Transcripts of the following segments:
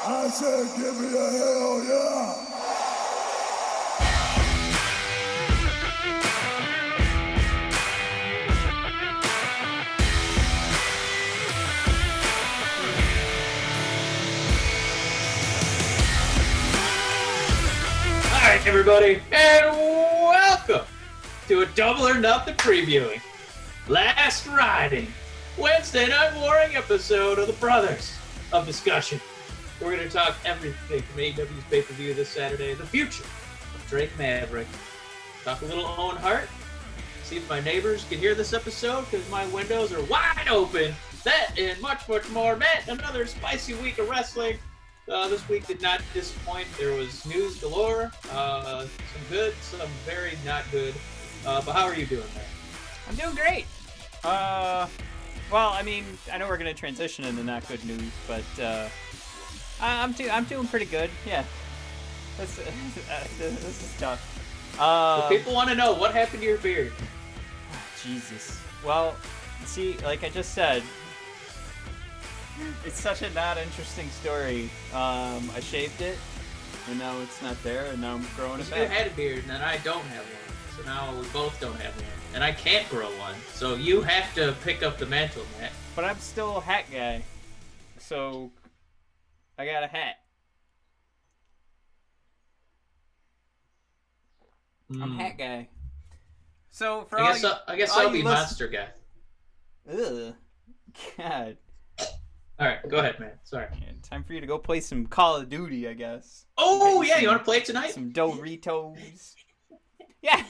I said, give me a hell yeah. All right, everybody, and welcome to a Double or Nothing previewing. Last Riding, Wednesday Night Warring episode of the Brothers of Discussion. We're going to talk everything from AEW's pay per view this Saturday, the future of Drake Maverick. Talk a little Owen Hart. See if my neighbors can hear this episode because my windows are wide open. That and much, much more. Matt, another spicy week of wrestling. Uh, this week did not disappoint. There was news galore. Uh, some good, some very not good. Uh, but how are you doing, man? I'm doing great. Uh, well, I mean, I know we're gonna transition into not good news, but uh, I- I'm do- I'm doing pretty good. Yeah. This, uh, this is tough. Um, people want to know what happened to your beard. Jesus. Well, see, like I just said, it's such a not interesting story. Um, I shaved it, and now it's not there, and now I'm growing it back. You had a beard, and then I don't have one. So now we both don't have one. And I can't grow one. So you have to pick up the mantle, Matt. But I'm still a hat guy, so I got a hat. I'm Hmm. hat guy. So for I all guess, you, I'll, I guess I'll be listen- monster guy. Ugh. God. All right, go ahead, man. Sorry. Yeah, time for you to go play some Call of Duty, I guess. Oh yeah, some- you want to play it tonight? Some Doritos. yeah.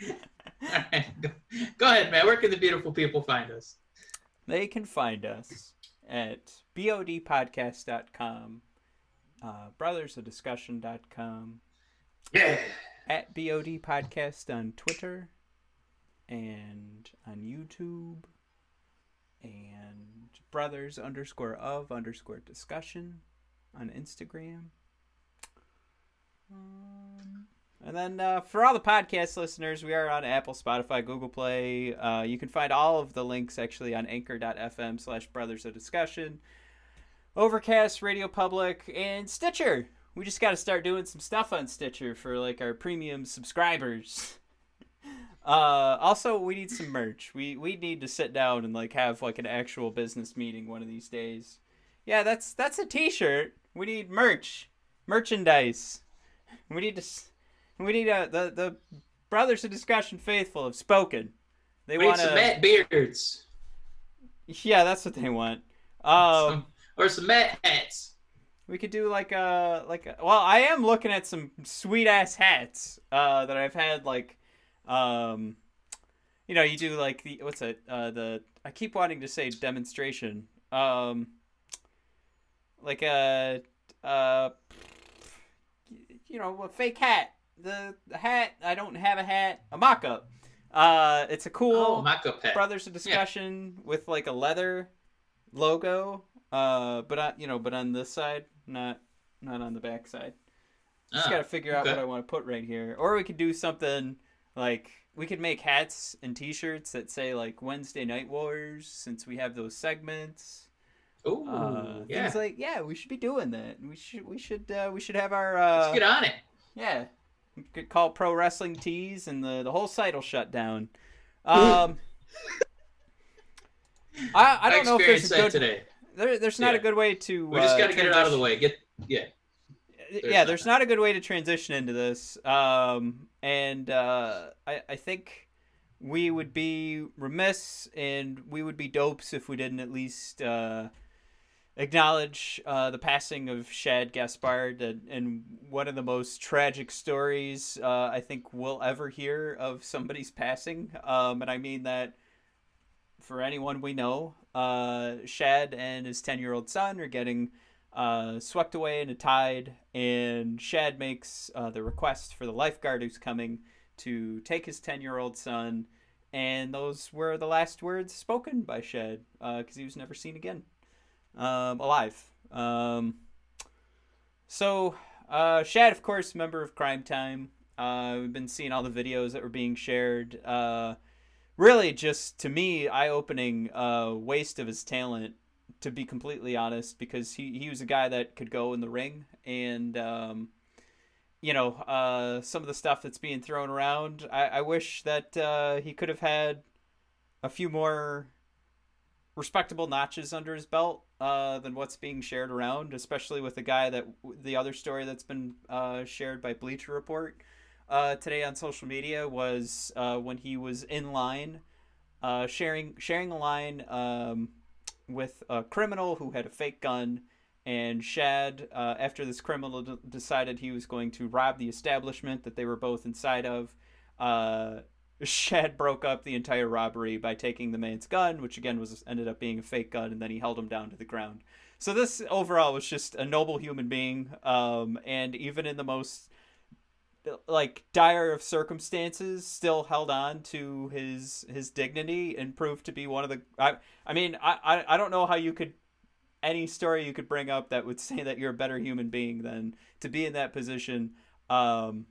All right, go, go ahead, man. Where can the beautiful people find us? They can find us at bodpodcast.com, uh, brothersofdiscussion.com, Yeah. at BOD Podcast on Twitter and on YouTube and brothers underscore of underscore discussion on Instagram. Um, and then uh, for all the podcast listeners, we are on Apple, Spotify, Google Play. Uh, you can find all of the links actually on anchor.fm slash brothers of discussion. Overcast, Radio Public, and Stitcher. We just got to start doing some stuff on Stitcher for like our premium subscribers. Uh, also, we need some merch. We we need to sit down and like have like an actual business meeting one of these days. Yeah, that's that's a T-shirt. We need merch, merchandise. We need to. s- We need a the the brothers of discussion faithful have spoken. They want some. Matt beards. Yeah, that's what they want. Um. Some- or some Matt hats. We could do like a like a, well, I am looking at some sweet ass hats uh that I've had like um you know, you do like the what's it? Uh the I keep wanting to say demonstration. Um like a uh you know, a fake hat. The, the hat, I don't have a hat, a mock-up. Uh it's a cool Oh, mock-up hat. brothers of discussion with like a leather logo uh but on you know but on this side not not on the back side just Ah, gotta figure out okay. what i want to put right here or we could do something like we could make hats and t-shirts that say like wednesday night wars since we have those segments Ooh, uh yeah. things like yeah we should be doing that we should we should uh we should have our uh Let's get on it. yeah. We could call pro wrestling tees and the, the whole site will shut down. Um I, I don't know if there's a good today. There, there's not a good way to We just uh, got to get it out of the way. Get yeah. yeah, not. there's not a good way to transition into this. Um, and uh, I, I think we would be remiss and we would be dopes if we didn't at least uh, acknowledge uh, the passing of Shad Gaspard and, and one of the most tragic stories uh, I think we'll ever hear of somebody's passing. Um, and I mean that for anyone we know, uh, Shad and his 10 year old son are getting uh, swept away in a tide, and Shad makes uh, the request for the lifeguard who's coming to take his 10 year old son, and those were the last words spoken by Shad because he was never seen again um, alive. Um, so, uh, Shad, of course, member of Cryme Tyme. Uh, we've been seeing all the videos that were being shared. Really, just to me, eye opening uh, waste of his talent to be completely honest, because he, he was a guy that could go in the ring and, um, you know, uh, some of the stuff that's being thrown around. I, I wish that uh, he could have had a few more respectable notches under his belt uh, than what's being shared around, especially with the guy that the other story that's been uh, shared by Bleacher Report uh, today on social media was uh, when he was in line uh, sharing sharing a line um, with a criminal who had a fake gun. And Shad, uh, after this criminal d- decided he was going to rob the establishment that they were both inside of, Shad broke up the entire robbery by taking the man's gun, which again was ended up being a fake gun, and then he held him down to the ground. So this overall was just a noble human being, um, and even in the most like dire of circumstances, still held on to his his dignity and proved to be one of the. I I mean I I, don't know how you could any story you could bring up that would say that you're a better human being than to be in that position. Um,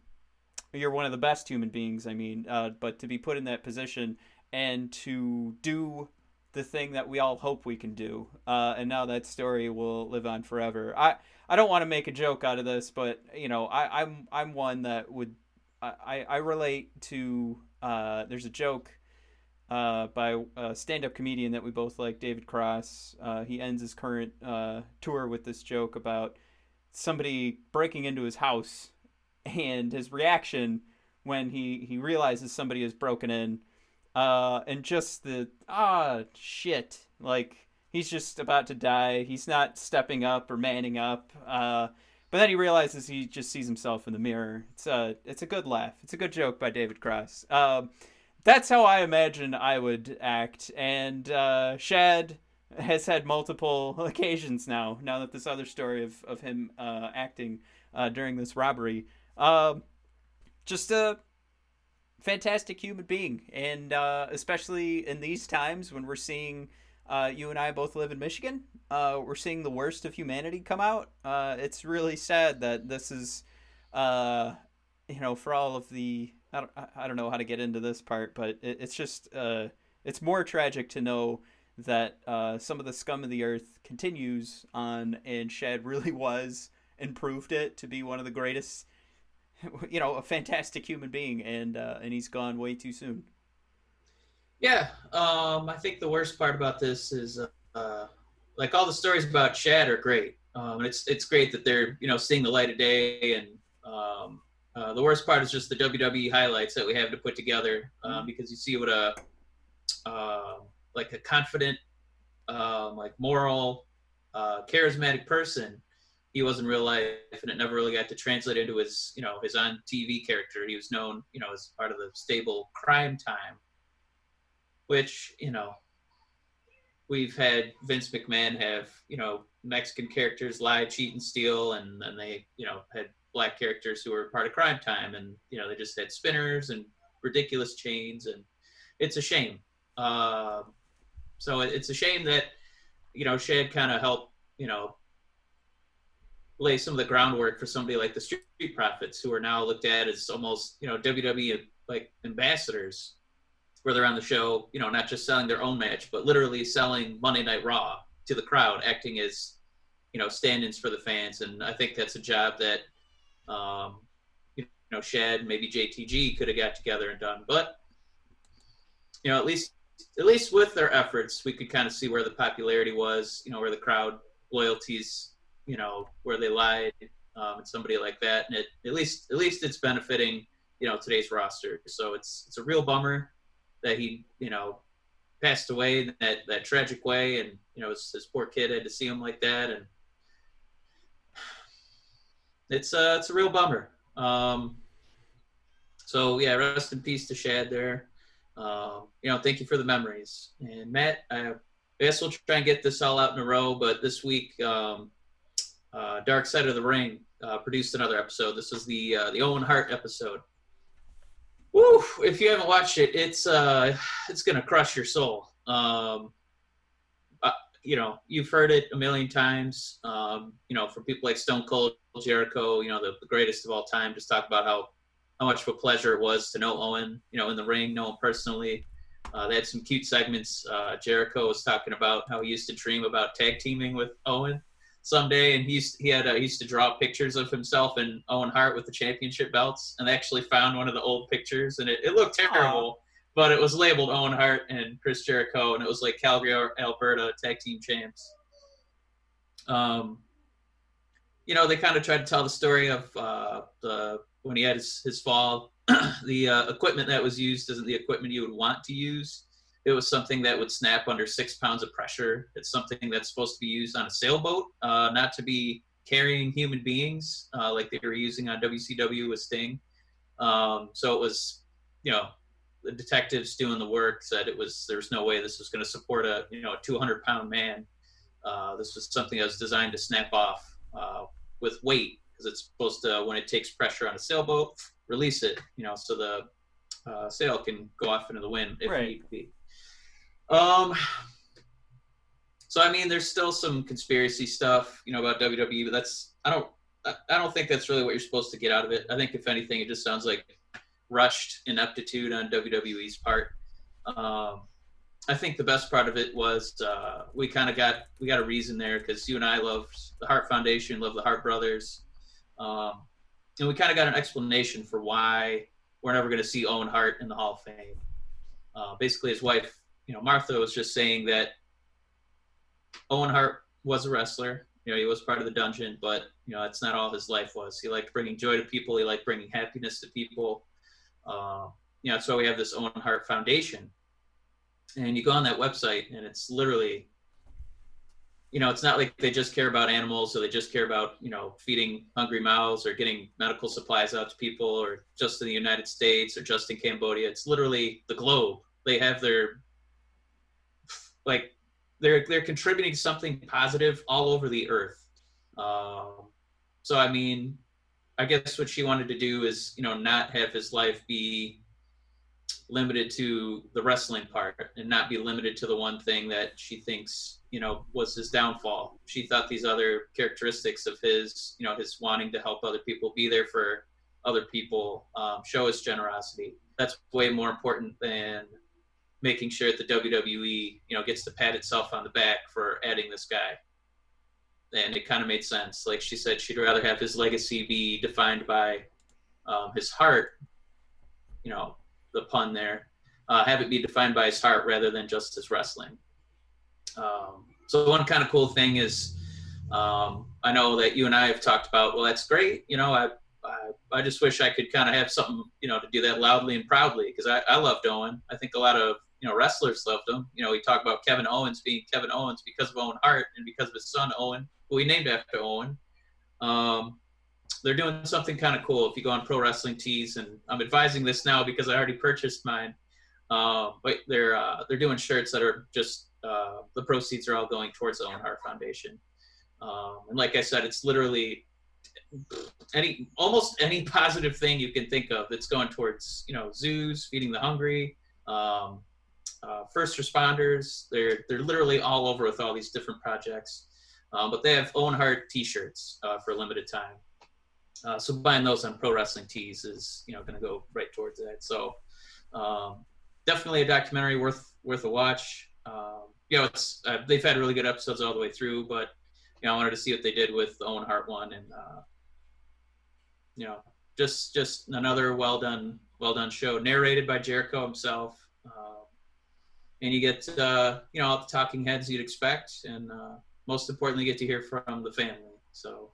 you're one of the best human beings. I mean, uh, but to be put in that position and to do the thing that we all hope we can do, uh, and now that story will live on forever. I I don't want to make a joke out of this, but you know, I, I'm I'm one that would I I relate to. Uh, there's a joke. Uh, by a stand-up comedian that we both like, David Cross. Uh, he ends his current uh, tour with this joke about somebody breaking into his house and his reaction when he he realizes somebody has broken in uh and just the ah shit like he's just about to die. He's not stepping up or manning up uh but then he realizes he just sees himself in the mirror. It's a it's a good laugh. It's a good joke by david cross. Um that's how i imagine i would act. And uh shad has had multiple occasions now now that this other story of, of him uh, acting uh, during this robbery. Um, just a fantastic human being, and uh, especially in these times when we're seeing uh, you and I both live in Michigan, uh, we're seeing the worst of humanity come out. Uh, it's really sad that this is, uh, you know, for all of the I don't, I don't know how to get into this part, but it, it's just uh, it's more tragic to know that uh, some of the scum of the earth continues on, and Shad really was and proved it to be one of the greatest you know, a fantastic human being, and and he's gone way too soon. Yeah, um, I think the worst part about this is, uh, like all the stories about Shad are great. Um, it's it's great that they're you know seeing the light of day, and um, uh, the worst part is just the WWE highlights that we have to put together uh, because you see what a uh, like a confident, um, like moral, uh, charismatic person he was in real life, and it never really got to translate into his, you know, his on TV character. He was known, you know, as part of the stable Cryme Tyme, which, you know, we've had Vince McMahon have, you know, Mexican characters lie, cheat, and steal, and then they, you know, had black characters who were part of Cryme Tyme, and you know, they just had spinners and ridiculous chains, and it's a shame. Uh, so it's a shame that, you know, Shad kind of helped, you know, lay some of the groundwork for somebody like the Street Profits, who are now looked at as almost you know WWE like ambassadors, where they're on the show, you know, not just selling their own match, but literally selling Monday Night Raw to the crowd, acting as you know stand-ins for the fans. And I think that's a job that um, you know Shad, maybe JTG could have got together and done, but you know at least at least with their efforts, we could kind of see where the popularity was, you know, where the crowd loyalties you know where they lied um, and somebody like that, and it, at least at least it's benefiting you know today's roster. So it's it's a real bummer that he you know passed away in that that tragic way, and you know his, his poor kid had to see him like that, and it's uh it's a real bummer. Um, so yeah, rest in peace to Shad there. Um, you know, thank you for the memories. And Matt, I, guess we'll try and get this all out in a row, but this week um, uh, Dark Side of the Ring uh, produced another episode. This was the uh, the Owen Hart episode. Woo! If you haven't watched it, it's uh, it's gonna crush your soul. Um, uh, you know, you've heard it a million times. Um, you know, for people like Stone Cold Jericho, you know, the, the greatest of all time, just talk about how how much of a pleasure it was to know Owen. You know, in the ring, know him personally. Uh, they had some cute segments. Uh, Jericho was talking about how he used to dream about tag teaming with Owen someday, and he used, he had uh, he used to draw pictures of himself and Owen Hart with the championship belts, and they actually found one of the old pictures, and it, it looked terrible, Aww. but it was labeled Owen Hart and Chris Jericho, and it was like Calgary, Alberta tag team champs. Um, you know, they kind of tried to tell the story of uh, the when he had his, his fall the uh, equipment that was used isn't the equipment you would want to use. It was something that would snap under six pounds of pressure. It's something that's supposed to be used on a sailboat, uh, not to be carrying human beings uh, like they were using on WCW with Sting. Um, so it was, you know, the detectives doing the work said it was there's no way this was going to support a you know a 200 pound man. Uh, this was something that was designed to snap off uh, with weight because it's supposed to when it takes pressure on a sailboat release it, you know, so the uh, sail can go off into the wind if right. need be. Um, so I mean, there's still some conspiracy stuff, you know, about WWE, but that's I don't I don't think that's really what you're supposed to get out of it. I think if anything, it just sounds like rushed ineptitude on WWE's part. Um, I think the best part of it was uh, we kind of got we got a reason there because you and I love the Hart Foundation, love the Hart Brothers. Um, and we kind of got an explanation for why we're never going to see Owen Hart in the Hall of Fame. Uh, basically, his wife, you know, Martha was just saying that Owen Hart was a wrestler. You know, he was part of the dungeon, but you know, that's not all his life was. He liked bringing joy to people. He liked bringing happiness to people. Uh, you know, that's why we have this Owen Hart Foundation. And you go on that website, and it's literally you know, it's not like they just care about animals or they just care about, you know, feeding hungry mouths or getting medical supplies out to people or just in the United States or just in Cambodia. It's literally the globe. They have their like they're they're contributing something positive all over the earth. Um, so I mean, I guess what she wanted to do is, you know, not have his life be limited to the wrestling part and not be limited to the one thing that she thinks you know was his downfall she thought these other characteristics of his you know his wanting to help other people be there for other people um, show his generosity that's way more important than making sure that the wwe you know gets to pat itself on the back for adding this guy and it kind of made sense like she said she'd rather have his legacy be defined by um, his heart you know the pun there, uh, have it be defined by his heart rather than just his wrestling. Um, so one kind of cool thing is, um, I know that you and I have talked about. Well, that's great. You know, I I, I just wish I could kind of have something, you know, to do that loudly and proudly because I, I loved Owen. I think a lot of you know wrestlers loved him. You know, we talk about Kevin Owens being Kevin Owens because of Owen Hart and because of his son Owen, who he named after Owen. Um, they're doing something kind of cool. If you go on Pro Wrestling Tees, and I'm advising this now because I already purchased mine. Uh, but they're uh, they're doing shirts that are just uh, the proceeds are all going towards the Owen Hart Foundation. Um, and like I said, it's literally any almost any positive thing you can think of that's going towards you know zoos, feeding the hungry, um, uh, first responders. They're they're literally all over with all these different projects. Um, but they have Owen Hart T-shirts uh, for a limited time. Uh, so buying those on Pro Wrestling Tees is you know going to go right towards that. So um, definitely a documentary worth worth a watch. Um, you know, it's uh, they've had really good episodes all the way through, but you know, I wanted to see what they did with the Owen Hart one, and uh, you know, just just another well done well done show, narrated by Jericho himself. Uh, and you get uh, you know all the talking heads you'd expect, and uh, most importantly, get to hear from the family. So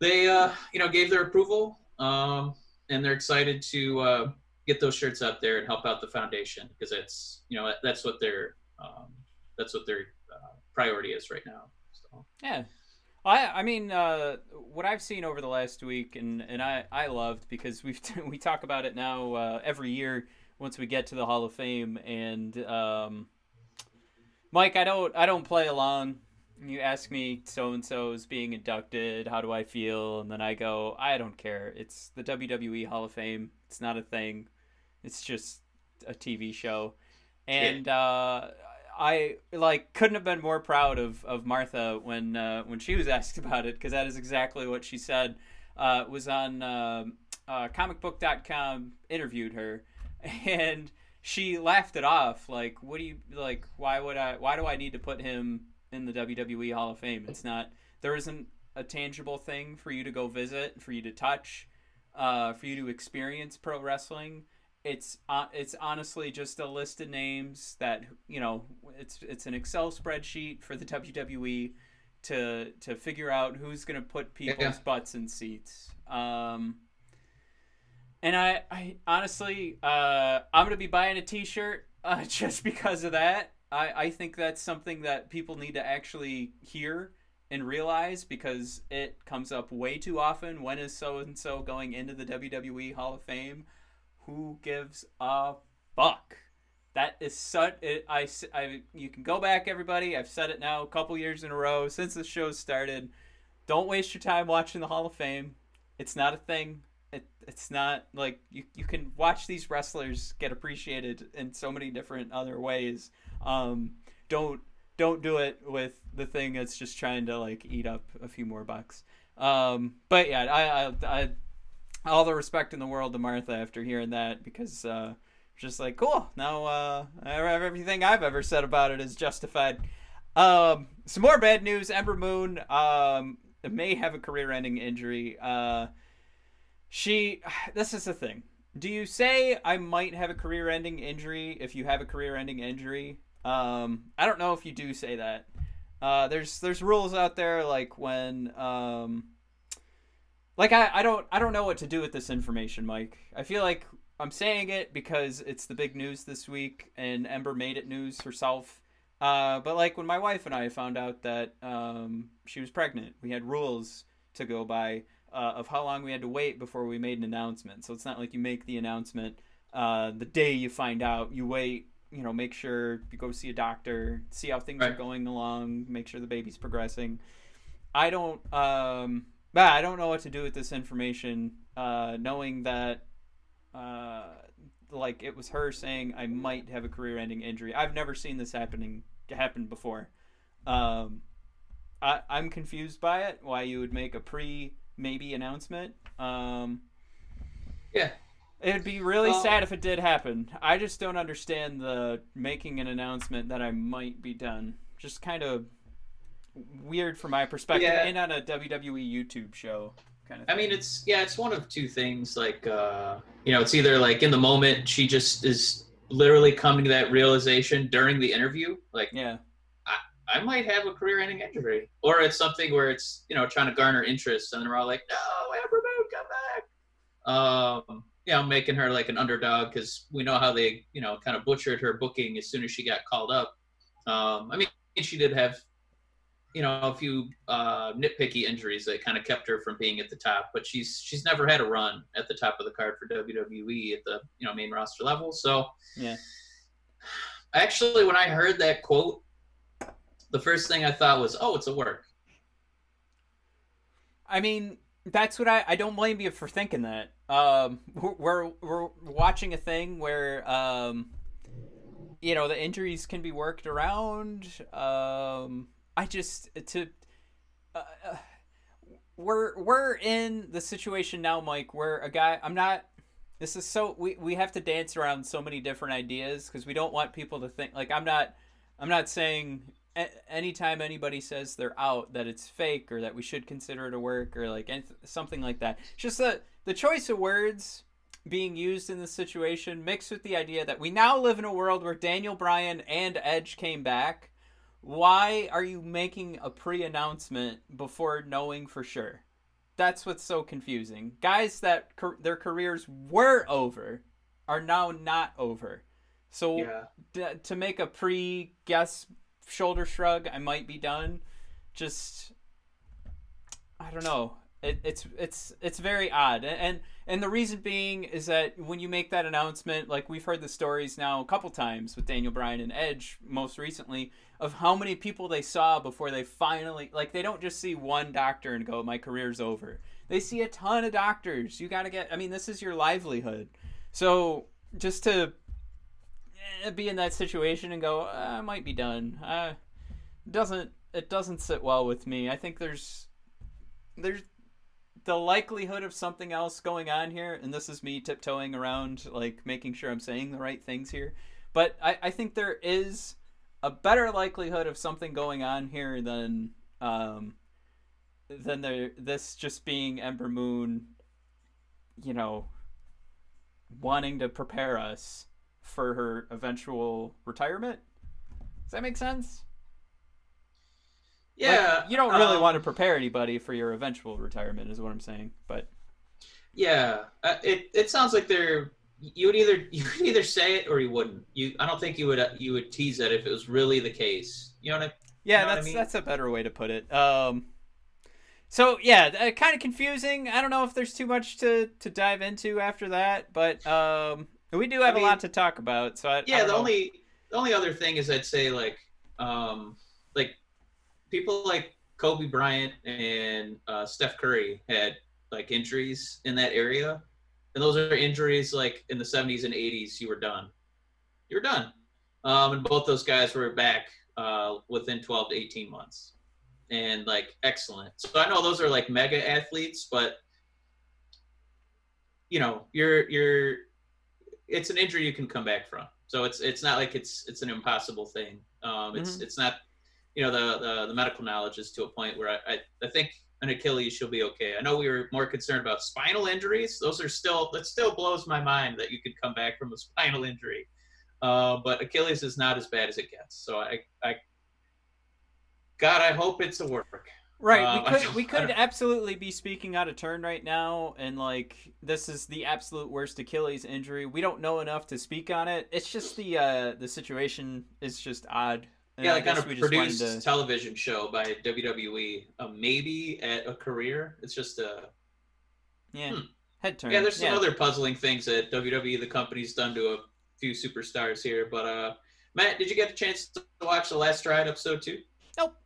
they uh, you know gave their approval um, and they're excited to uh, get those shirts out there and help out the foundation because that's you know that's what their um, that's what their uh, priority is right now. So. Yeah. I I mean uh, what I've seen over the last week and, and I, I loved because we've we talk about it now uh, every year once we get to the Hall of Fame and um, Mike I don't I don't play along you ask me so and so is being inducted, how do I feel? And then I go, I don't care. It's the WWE Hall of Fame. It's not a thing. It's just a TV show. And uh, I like couldn't have been more proud of, of Martha when uh, when she was asked about it because that is exactly what she said. Uh, was on uh, uh, comicbook.com interviewed her and she laughed it off. Like, what do you like? Why would I? Why do I need to put him in the WWE Hall of Fame? It's not. There isn't a tangible thing for you to go visit, for you to touch, uh, for you to experience pro wrestling. It's uh, it's honestly just a list of names that you know. It's it's an Excel spreadsheet for the WWE to to figure out who's gonna put people's Yeah. butts in seats. Um, and I, I honestly, uh, I'm gonna be buying a T-shirt uh, just because of that. I, I think that's something that people need to actually hear and realize because it comes up way too often. When is so and so going into the WWE Hall of Fame? Who gives a fuck? That is such. It, I, I- you can go back, everybody. I've said it now a couple years in a row since the show started. Don't waste your time watching the Hall of Fame. It's not a thing. It, it's not like you, you can watch these wrestlers get appreciated in so many different other ways. Um, don't don't do it with the thing that's just trying to like eat up a few more bucks. Um, but yeah, I, I, I all the respect in the world to Martha after hearing that because uh, just like cool now uh, everything I've ever said about it is justified. Um, some more bad news. Ember Moon um, may have a career-ending injury. Uh, she. This is the thing. Do you say I might have a career-ending injury if you have a career-ending injury? Um, I don't know if you do say that. Uh, there's there's rules out there like when um, like I, I don't I don't know what to do with this information, Mike. I feel like I'm saying it because it's the big news this week, and Ember made it news herself. Uh, but like when my wife and I found out that um, she was pregnant, we had rules to go by uh, of how long we had to wait before we made an announcement. So it's not like you make the announcement uh, the day you find out. You wait, you know, make sure you go see a doctor, see how things are going along, make sure the baby's progressing. I don't, um, bah, I don't know what to do with this information, uh, knowing that, uh, like it was her saying I might have a career-ending injury. I've never seen this happening happen before. Um, I, I'm confused by it. Why you would make a pre maybe announcement? Um, Yeah. it would be really Well- sad if it did happen. I just don't understand the making an announcement that I might be done. Just kind of weird from my perspective, Yeah. and on a WWE YouTube show kind of. I mean, it's yeah, it's one of two things. Like, uh, you know, it's either like in the moment she just is literally coming to that realization during the interview, like yeah, I might have a career-ending injury, or it's something where it's you know trying to garner interest, and they're all like, "No, Ember Moon, come back!" Um, you know, making her like an underdog because we know how they you know kind of butchered her booking as soon as she got called up. Um, I mean, she did have you know a few uh, nitpicky injuries that kind of kept her from being at the top, but she's she's never had a run at the top of the card for WWE at the you know main roster level. So yeah. actually, when I heard that quote, the first thing I thought was, "Oh, it's a work." I mean, that's what I. I don't blame you for thinking that. Um, we're we're watching a thing where um, you know, the injuries can be worked around. Um, I just to. Uh, uh, we're we're in the situation now, Mike, where a guy. I'm not. This is so we we have to dance around so many different ideas because we don't want people to think like I'm not. I'm not saying a- anytime anybody says they're out that it's fake or that we should consider it a work or like anyth- something like that. It's just that the choice of words being used in this situation mixed with the idea that we now live in a world where Daniel Bryan and Edge came back. Why are you making a pre-announcement before knowing for sure? That's what's so confusing. Guys that car- their careers were over are now not over. So Yeah. d- to make a pre guess shoulder shrug, I might be done. Just I don't know. It, it's it's it's very odd, and, and the reason being is that when you make that announcement, like we've heard the stories now a couple times with Daniel Bryan and Edge, most recently, of how many people they saw before they finally like they don't just see one doctor and go, my career's over. They see a ton of doctors. You got to get. I mean, this is your livelihood. So just to be in that situation and go, "Uh, I might be done. Uh, doesn't it doesn't sit well with me. I think there's there's the likelihood of something else going on here, and this is me tiptoeing around, like making sure I'm saying the right things here, but I, I think there is a better likelihood of something going on here than um than there this just being Ember Moon, you know, wanting to prepare us for her eventual retirement. Does that make sense? Yeah, Like, you don't really um, want to prepare anybody for your eventual retirement, is what I'm saying. But Yeah, uh, it it sounds like they're you would either you would either say it or you wouldn't. You I don't think you would uh, you would tease it if it was really the case. You know what I yeah, know what I that's mean? that's a better way to put it. Um, so yeah, uh, kind of confusing. I don't know if there's too much to to dive into after that, but um, we do have I a lot to talk about. So I, I yeah don't the know. only the only other thing is i'd say like um like people like kobe bryant and uh, steph curry had like injuries in that area and those are injuries like in the 70s and 80s you were done you were done um and both those guys were back uh within 12 to 18 months and like excellent so i know those are like mega athletes but you know you're you're it's an injury you can come back from. So it's it's not like it's it's an impossible thing. Um, it's Mhm. it's not, you know, the, the the medical knowledge is to a point where I, I I think an Achilles she'll be okay. I know we were more concerned about spinal injuries. Those are still that still blows my mind that you could come back from a spinal injury. Uh, but Achilles is not as bad as it gets. So I I God, I hope it's a work. Right, Um, we could we could absolutely be speaking out of turn right now, and like this is the absolute worst Achilles injury. We don't know enough to speak on it. It's just the uh the situation is just odd. and yeah, I like on a produced to- television show by WWE, uh, maybe at a career. It's just a yeah hmm. head turn. Yeah, there's some other puzzling things that WWE, the company's done to a few superstars here. But uh, Matt, did you get the chance to watch the Last Ride episode two? Nope.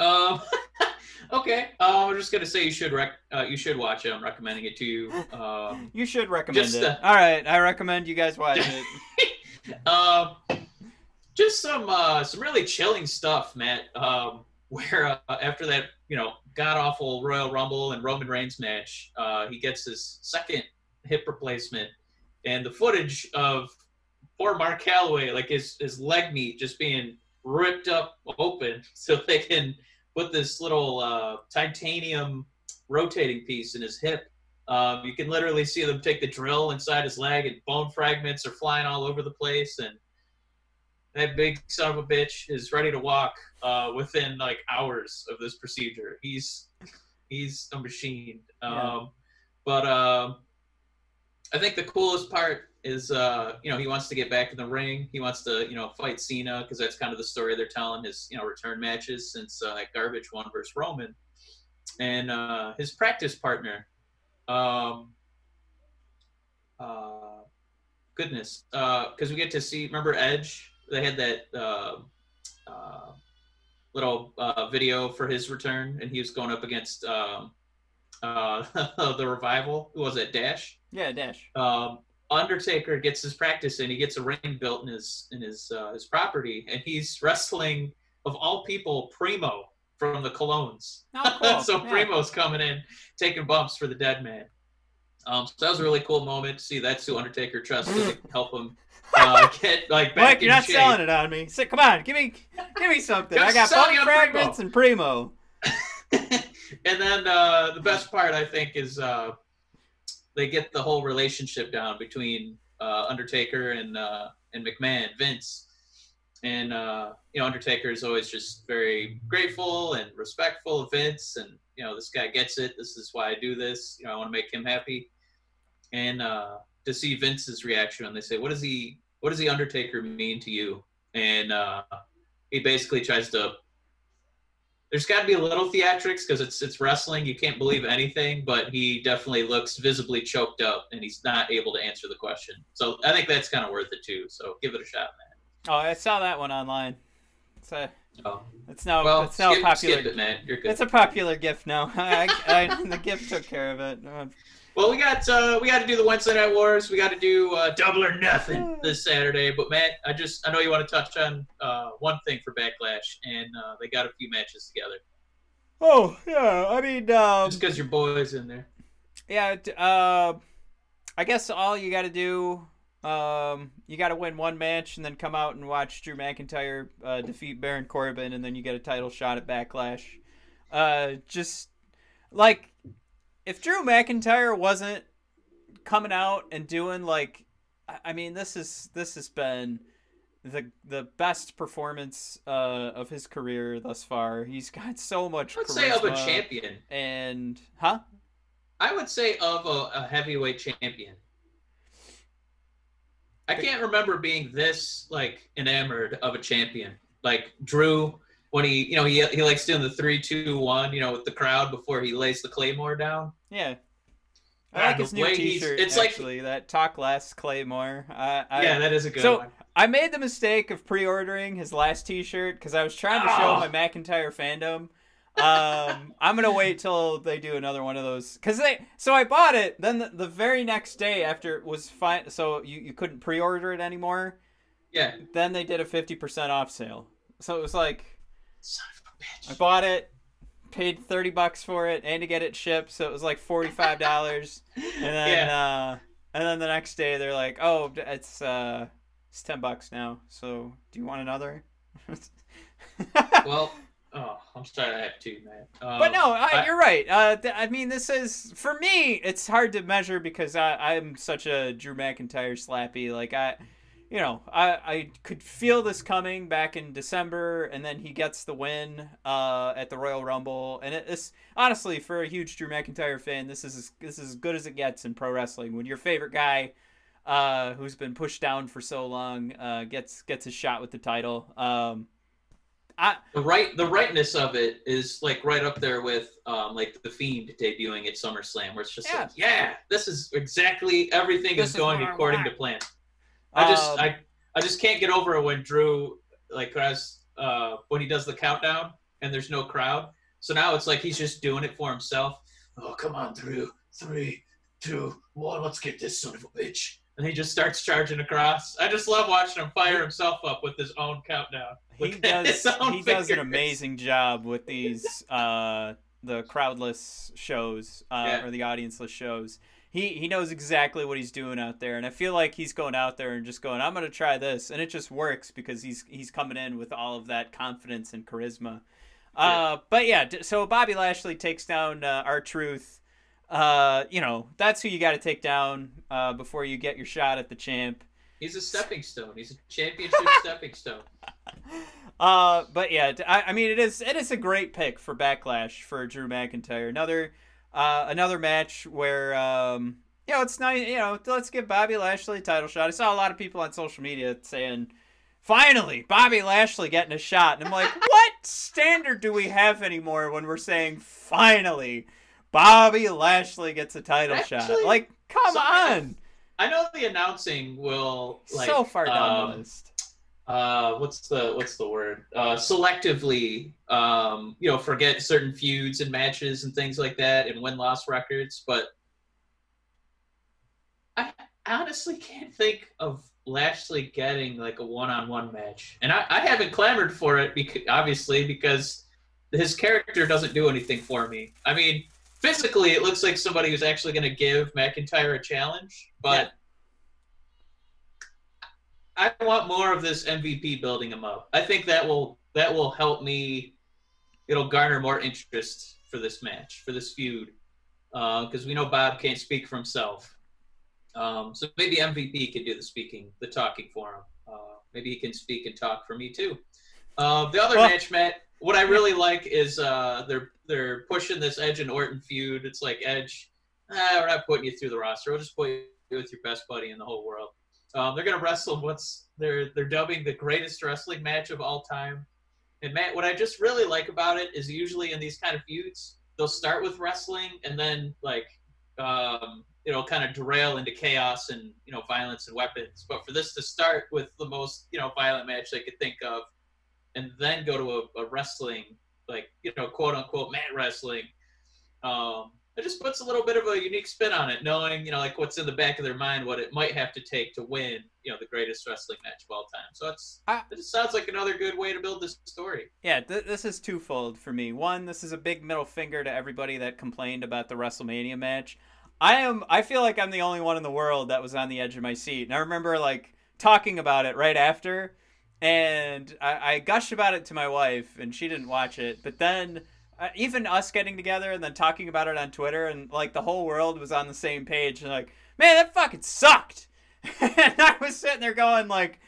Um, okay. Uh, I'm just gonna say you should rec- uh, you should watch it. I'm recommending it to you. Um, You should recommend Just, it. uh, All right, I recommend you guys watch it. um, just some uh, some really chilling stuff, Matt. Um, where uh, after that, you know, god awful Royal Rumble and Roman Reigns match, uh, he gets his second hip replacement, and the footage of poor Mark Calloway, like his his leg meat just being ripped up open, so they can put this little uh, titanium rotating piece in his hip. Um, you can literally see them take the drill inside his leg, and bone fragments are flying all over the place. And that big son of a bitch is ready to walk uh, within like hours of this procedure. He's he's a machine. Um, Yeah. But um, I think the coolest part is uh, you know he wants to get back in the ring. He wants to you know fight Cena because that's kind of the story they're telling his you know return matches since uh, that garbage one versus Roman. And uh, his practice partner, um, uh, goodness, because we get to see. Remember Edge? They had that uh, uh, little uh, video for his return, and he was going up against um, uh, the revival. Who was it? Dash. Yeah, Dash. Um, Undertaker gets his practice and He gets a ring built in his in his uh, his property, and he's wrestling of all people Primo from the Colons. Oh, cool. so Yeah. Primo's coming in, taking bumps for the dead man. Um, so that was a really cool moment to see. That's who Undertaker trusts to help him uh, get like back Mike, you're not shape. selling it on me. So, come on, give me, give me something. I got bone me on fragments and Primo. and then uh, the best part, I think, is uh, they get the whole relationship down between uh, Undertaker and uh, and McMahon, Vince, and uh, you know Undertaker is always just very grateful and respectful of Vince, and you know this guy gets it. This is why I do this. You know I want to make him happy, and uh, to see Vince's reaction when they say, "What does he? What does the Undertaker mean to you?" and uh, he basically tries to there's got to be a little theatrics because it's it's wrestling. You can't believe anything, but he definitely looks visibly choked up, and he's not able to answer the question. So I think that's kind of worth it too. So give it a shot, man. Oh, I saw that one online. It's a. Oh, it's now, well, it's now skip, a popular. skip it, man. You're good. It's a popular gift now. I, I, the gift took care of it. Well, we got uh, we got to do the Wednesday Night Wars. We got to do uh, Double or Nothing this Saturday. But Matt, I just I know you want to touch on uh, one thing for Backlash, and uh, they got a few matches together. Oh yeah, I mean, um, Just because your boy's in there. yeah. Uh, I guess all you got to do, um, you got to win one match and then come out and watch Drew McIntyre uh, defeat Baron Corbin, and then you get a title shot at Backlash. Uh, just like if Drew McIntyre wasn't coming out and doing like, I- mean, this is this has been the the best performance uh, of his career thus far. He's got so much. I would say of a champion. And huh? I would say of a, a heavyweight champion. I can't remember being this like enamored of a champion. Like Drew, when he, you know, he he likes doing the three, two, one, you know, with the crowd before he lays the claymore down. Yeah. I like his new way T-shirt. it's like- actually, that talk less Claymore. I, I, yeah, that is a good so- one. I made the mistake of pre-ordering his last T-shirt because I was trying to show Oh. my McIntyre fandom. Um, I'm gonna wait till they do another one of those because they. So I bought it. Then the, the very next day after it was fine, so you, you couldn't pre-order it anymore. Yeah. Then they did a fifty percent off sale. So it was like Son of a bitch. I bought it, paid thirty bucks for it, and to get it shipped, so it was like forty five dollars. And then yeah. uh and then the next day they're like, "Oh, it's uh it's 10 bucks now. So, do you want another?" Well, oh, I'm sorry I have two, man. Um, but no, I, I- you're right. Uh, th- I mean, this is for me. It's hard to measure because I, I'm such a Drew McIntyre slappy. Like I, you know, I, I could feel this coming back in December, and then he gets the win uh, at the Royal Rumble, and it, it's honestly for a huge Drew McIntyre fan, this is as, this is as good as it gets in pro wrestling when your favorite guy. Uh, who's been pushed down for so long uh, gets gets a shot with the title. Um, I the right the rightness of it is like right up there with um like the fiend debuting at SummerSlam, where it's just Yeah. like, yeah, this is exactly everything This is is going what I according to plan. I just um, I I just can't get over it when Drew like has uh when he does the countdown and there's no crowd. So now it's like he's just doing it for himself. Oh come on, Drew. Three, two, one, let's get this son of a bitch. And he just starts charging across. I just love watching him fire himself up with his own countdown. he does his own he does an amazing job with these uh the crowdless shows uh Yeah. or the audienceless shows he he knows exactly what he's doing out there and i feel like he's going out there and just going i'm gonna try this and it just works because he's he's coming in with all of that confidence and charisma uh but yeah so bobby lashley takes down uh, R-Truth uh you know that's who you got to take down uh before you get your shot at the champ He's a stepping stone. He's a championship stepping stone. Uh, but yeah, I mean, it is it is a great pick for Backlash for Drew McIntyre. Another uh, another match where um, you know it's nice. You know, let's give Bobby Lashley a title shot. I saw a lot of people on social media saying, "Finally, Bobby Lashley getting a shot," and I'm like, what standard do we have anymore when we're saying finally? Bobby Lashley gets a title shot. Like, come sorry, on! I know the announcing will like so far down um, the list. Uh what's the what's the word? Uh selectively um you know forget certain feuds and matches and things like that and win loss records but i honestly can't think of lashley getting like a one-on-one match. And i, I haven't clamored for it because obviously because his character doesn't do anything for me. I mean physically it looks like somebody who's actually going to give mcintyre a challenge but I want more of this MVP building him up. I think that will that will help me. It'll garner more interest for this match, for this feud, because we know Bob can't speak for himself. Um, so maybe MVP can do the speaking, the talking for him. Uh, maybe he can speak and talk for me too. Uh, the other Well- match, Matt, what I really like is uh, they're they're pushing this Edge and Orton feud. It's like Edge, ah, we're not putting you through the roster. We'll just put you with your best buddy in the whole world. Um, they're gonna wrestle what's they're they're dubbing the greatest wrestling match of all time. And Matt, what I just really like about it is usually in these kind of feuds, they'll start with wrestling and then like um, it'll kind of derail into chaos and you know violence and weapons. But for this to start with the most you know violent match they could think of, and then go to a, a wrestling like you know quote unquote mat wrestling, um, it just puts a little bit of a unique spin on it, knowing you know like what's in the back of their mind, what it might have to take to win, you know, the greatest wrestling match of all time. So it's I- it just sounds like another good way to build this story. Yeah, th- this is twofold for me. One, this is a big middle finger to everybody that complained about the WrestleMania match. I am I feel like I'm the only one in the world that was on the edge of my seat. And I remember like talking about it right after and I, I gushed about it to my wife and she didn't watch it. But then uh, even us getting together and then talking about it on Twitter and like the whole world was on the same page and like, man, that fucking sucked. and I was sitting there going like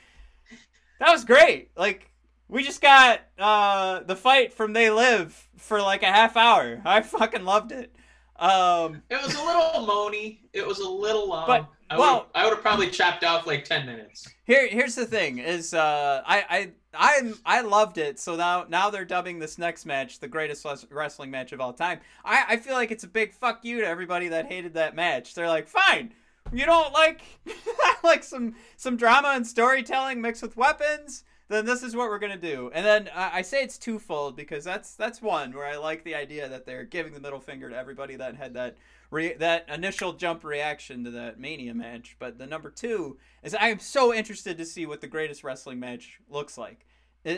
that was great. Like we just got uh, the fight from They Live for like a half hour. I fucking loved it. Um, It was a little moany. It was a little long. But- I well- would I would have probably chopped off like ten minutes. here, here's the thing: is uh, I, I, I, I loved it. So now, now they're dubbing this next match the greatest wrestling match of all time. I, I feel like it's a big fuck you to everybody that hated that match. They're like, fine, you don't like, like some some drama and storytelling mixed with weapons. Then this is what we're gonna do. And then uh, I say it's twofold because that's that's one where I like the idea that they're giving the middle finger to everybody that had that re- that initial jump reaction to that Mania match. But the number two is I am so interested to see what the greatest wrestling match looks like.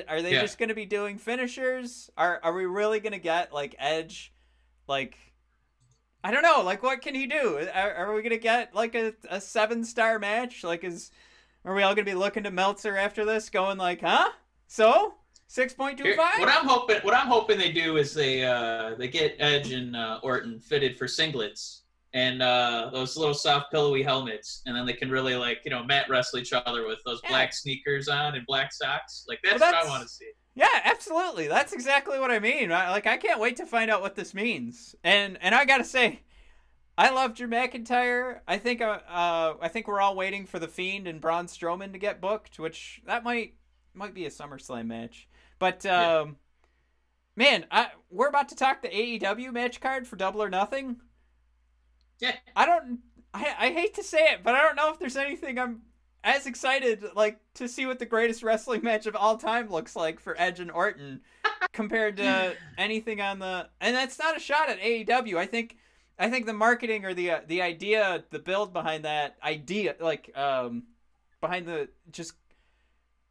Are they Yeah. just going to be doing finishers? Are are we really going to get like Edge, like? I don't know. Like, what can he do? Are, are we gonna get like a, a seven star match? Like, is are we all gonna be looking to Meltzer after this, going like, huh? So six point two five? What I'm hoping, what I'm hoping they do is they uh, they get Edge and uh, Orton fitted for singlets and uh, those little soft pillowy helmets, and then they can really like you know mat wrestle each other with those Yeah. black sneakers on and black socks. Like that's, Well, what I want to see. Yeah, absolutely. That's exactly what I mean. I, like, I can't wait to find out what this means. And and I gotta say, I love Drew McIntyre. I think uh, uh I think we're all waiting for the Fiend and Braun Strowman to get booked, which that might might be a SummerSlam match. But Yeah. um, man, I we're about to talk the AEW match card for Double or Nothing. Yeah, I don't. I, I hate to say it, but I don't know if there's anything I'm as excited like to see what the greatest wrestling match of all time looks like for Edge and Orton compared to anything on the. And that's not a shot at AEW. I think. I think the marketing or the uh, the idea, the build behind that idea, like um, behind the just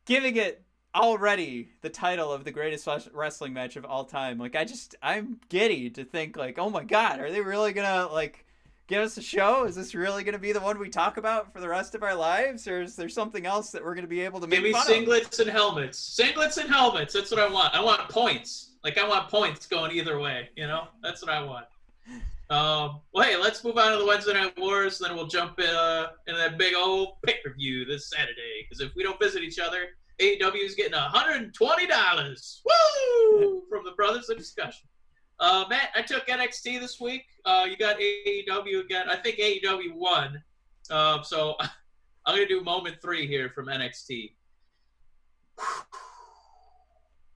giving it already the title of the greatest wrestling match of all time. Like I just I'm giddy to think like, oh my god, are they really gonna like give us a show? Is this really gonna be the one we talk about for the rest of our lives, or is there something else that we're gonna be able to make give me fun of? singlets and helmets. Singlets and helmets. That's what I want. I want points. Like I want points going either way. You know, that's what I want. Um, well, hey, let's move on to the Wednesday Night Wars. Then we'll jump in, uh, into that big old pay per view this Saturday. Because if we don't visit each other, AEW is getting $120. Woo! From the Brothers of Discussion. Uh, Matt, I took NXT this week. Uh, you got AEW again. I think AEW won. Um, so I'm going to do moment three here from NXT.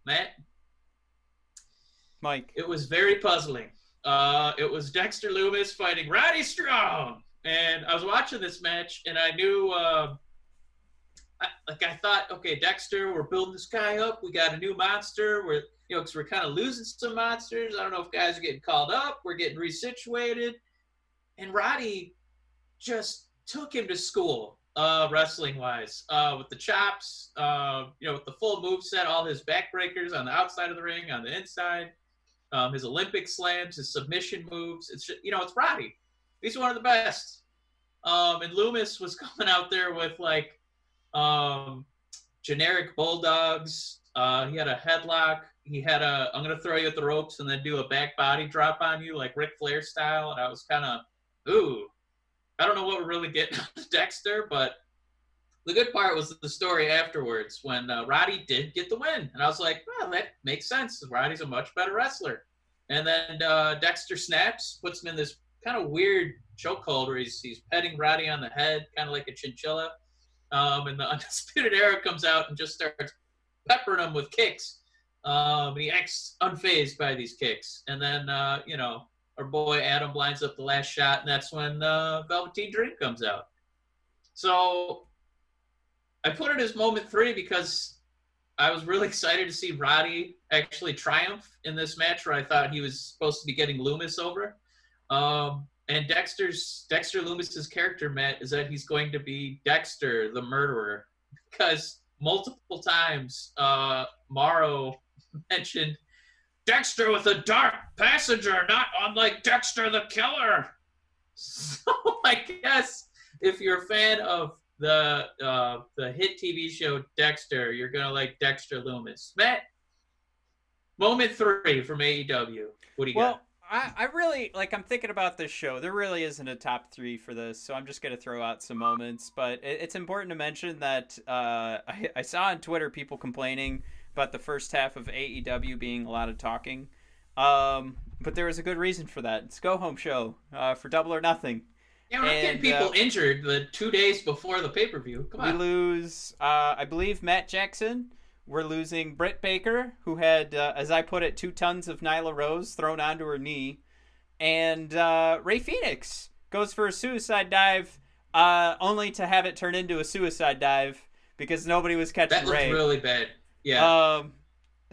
Matt, Mike. it was very puzzling. Uh, it was Dexter Lumis fighting Roddy Strong, and I was watching this match, and I knew, uh, I, like, I thought, okay, Dexter, we're building this guy up. We got a new monster. We're, you know, because we're kind of losing some monsters. I don't know if guys are getting called up. We're getting resituated, and Roddy just took him to school, uh, wrestling wise, uh, with the chops, uh, you know, with the full move set, all his backbreakers on the outside of the ring, on the inside um, his Olympic slams, his submission moves. It's just, you know, it's Roddy. He's one of the best. Um, and Lumis was coming out there with like um, generic bulldogs. Uh, he had a headlock. He had a I'm gonna throw you at the ropes and then do a back body drop on you like Ric Flair style. And I was kind of ooh, I don't know what we're really getting of Dexter, but the good part was the story afterwards when uh, Roddy did get the win, and I was like, well, that makes sense. Roddy's a much better wrestler. And then uh, Dexter snaps, puts him in this kind of weird chokehold where he's, he's petting Roddy on the head, kind of like a chinchilla. Um, and the Undisputed Era comes out and just starts peppering him with kicks. Um, he acts unfazed by these kicks. And then, uh, you know, our boy Adam lines up the last shot, and that's when uh, Velveteen Dream comes out. So I put it as moment three because I was really excited to see Roddy actually triumph in this match where I thought he was supposed to be getting Lumis over. Um, and Dexter's Dexter Lumis's character, met is that he's going to be Dexter, the murderer, because multiple times uh, Mauro mentioned Dexter with a dark passenger, not unlike Dexter the killer. So I guess if you're a fan of the uh, the hit TV show Dexter, you're gonna like Dexter Lumis. Matt, moment three from AEW. What do you well, got? I, I really like. I'm thinking about this show. There really isn't a top three for this, so I'm just gonna throw out some moments. But it, it's important to mention that uh, I, I saw on Twitter people complaining about the first half of AEW being a lot of talking. Um, but there was a good reason for that. It's go home show uh, for Double or Nothing. Yeah, we're not getting and, people uh, injured the two days before the pay per view. Come We on. lose, uh, I believe, Matt Jackson. We're losing Britt Baker, who had, uh, as I put it, two tons of Nyla Rose thrown onto her knee. And uh, Rey Fenix goes for a suicide dive, uh, only to have it turn into a suicide dive because nobody was catching that Rey. really bad. Yeah. Um,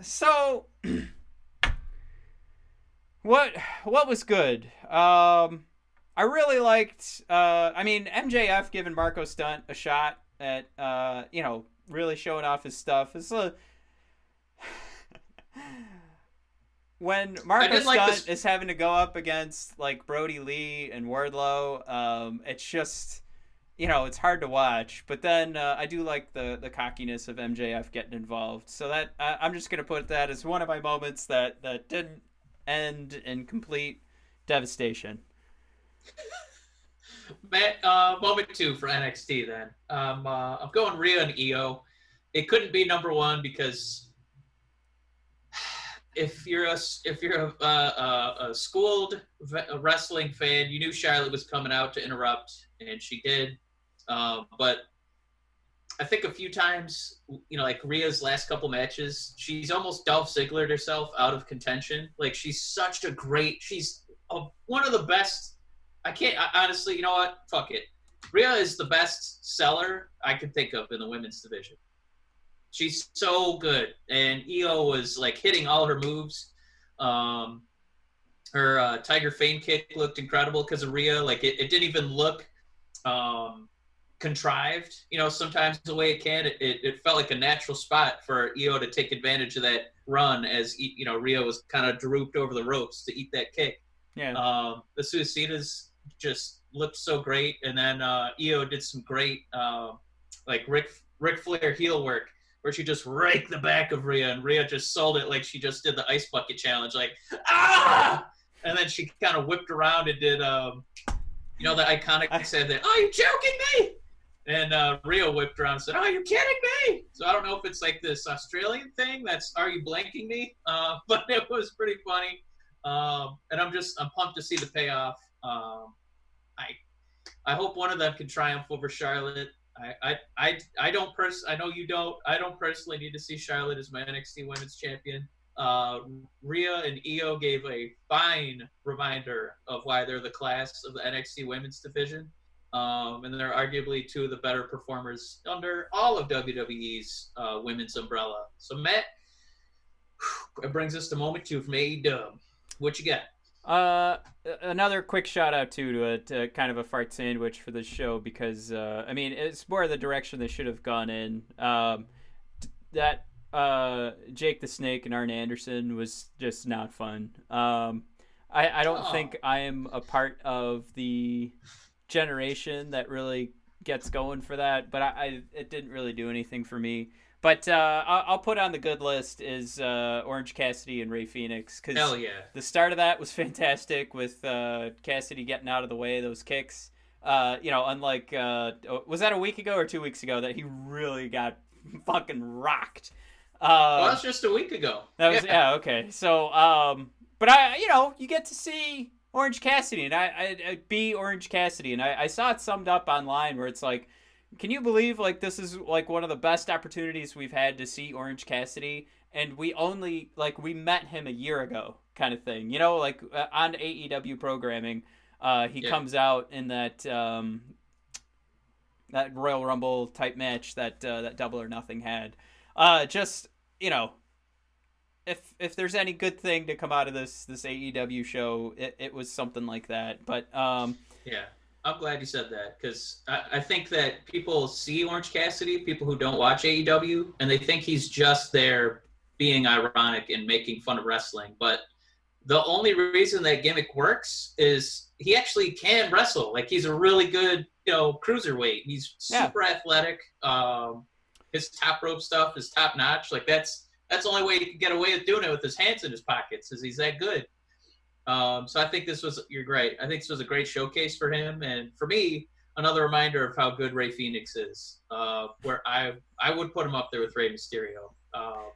so what what was good? Um, I really liked. Uh, I mean, MJF giving Marco Stunt a shot at uh, you know, really showing off his stuff. It's a when Marco did like this- is having to go up against like Brodie Lee and Wardlow, um, it's just you know it's hard to watch. But then uh, I do like the the cockiness of MJF getting involved. So that I, I'm just gonna put that as one of my moments that that didn't end in complete devastation. Matt, uh, moment two for NXT then. Um, uh, I'm going Rhea and Io. It couldn't be number one because if you're a if you're a, a, a schooled wrestling fan, you knew Charlotte was coming out to interrupt, and she did. Um, but I think a few times, you know, like Rhea's last couple matches, she's almost Dolph Zigglered herself out of contention. Like she's such a great, she's a, one of the best. I can't I, honestly, you know what? Fuck it. Rhea is the best seller I could think of in the women's division. She's so good, and Io was like hitting all her moves. Um, her uh, Tiger Feint kick looked incredible because of Rhea. Like it, it didn't even look um, contrived. You know, sometimes the way it can, it, it, it felt like a natural spot for Io to take advantage of that run as you know Rhea was kind of drooped over the ropes to eat that kick. Yeah. Um, the Suicidas just looked so great, and then uh, Io did some great uh, like Rick Ric Flair heel work where she just raked the back of Rhea, and Rhea just sold it like she just did the ice bucket challenge, like ah, and then she kind of whipped around and did um, you know the iconic I, said that, "Are you joking me?" And uh, Rhea whipped around and said, "Are you kidding me?" So I don't know if it's like this Australian thing that's "Are you blanking me?" Uh, but it was pretty funny, um, and I'm just I'm pumped to see the payoff. Um, I I hope one of them can triumph over Charlotte. I I I, I don't pers- I know you don't. I don't personally need to see Charlotte as my NXT Women's Champion. Uh, Rhea and Io gave a fine reminder of why they're the class of the NXT Women's division. Um, and they're arguably two of the better performers under all of WWE's uh, women's umbrella. So, Matt, it brings us to moment two from AEW. What you got? Uh, another quick shout out too to a to kind of a fart sandwich for this show because uh, I mean it's more the direction they should have gone in. Um, that uh Jake the Snake and Arn Anderson was just not fun. Um, I I don't Oh. think I am a part of the generation that really gets going for that, but I, I it didn't really do anything for me. But uh, I'll, I'll put on the good list is uh, Orange Cassidy and Rey Fenix because yeah. the start of that was fantastic with uh, Cassidy getting out of the way of those kicks. Uh, you know, unlike uh, was that a week ago or two weeks ago that he really got fucking rocked. Uh, well, that's just a week ago. that was yeah. okay. So, um, but I, you know, you get to see Orange Cassidy, and I, I, I be Orange Cassidy, and I, I saw it summed up online where it's like, can you believe like this is like one of the best opportunities we've had to see Orange Cassidy, and we only like we met him a year ago, kind of thing. You know, like uh, on AEW programming, uh, he Yeah. comes out in that um, that Royal Rumble type match that uh, that Double or Nothing had. Uh, just you know, if if there's any good thing to come out of this this AEW show, it, it was something like that. But um, Yeah, I'm glad you said that because I, I think that people see Orange Cassidy, people who don't watch AEW, and they think he's just there being ironic and making fun of wrestling. But the only reason that gimmick works is he actually can wrestle. Like he's a really good, you know, cruiserweight. He's Yeah. super athletic. Um, his top rope stuff is top notch. Like that's that's the only way he can get away with doing it with his hands in his pockets, is he's that good. Um, so I think this was you're great. I think this was a great showcase for him, and for me, another reminder of how good Rey Fenix is. Uh, where I I would put him up there with Rey Mysterio. Uh,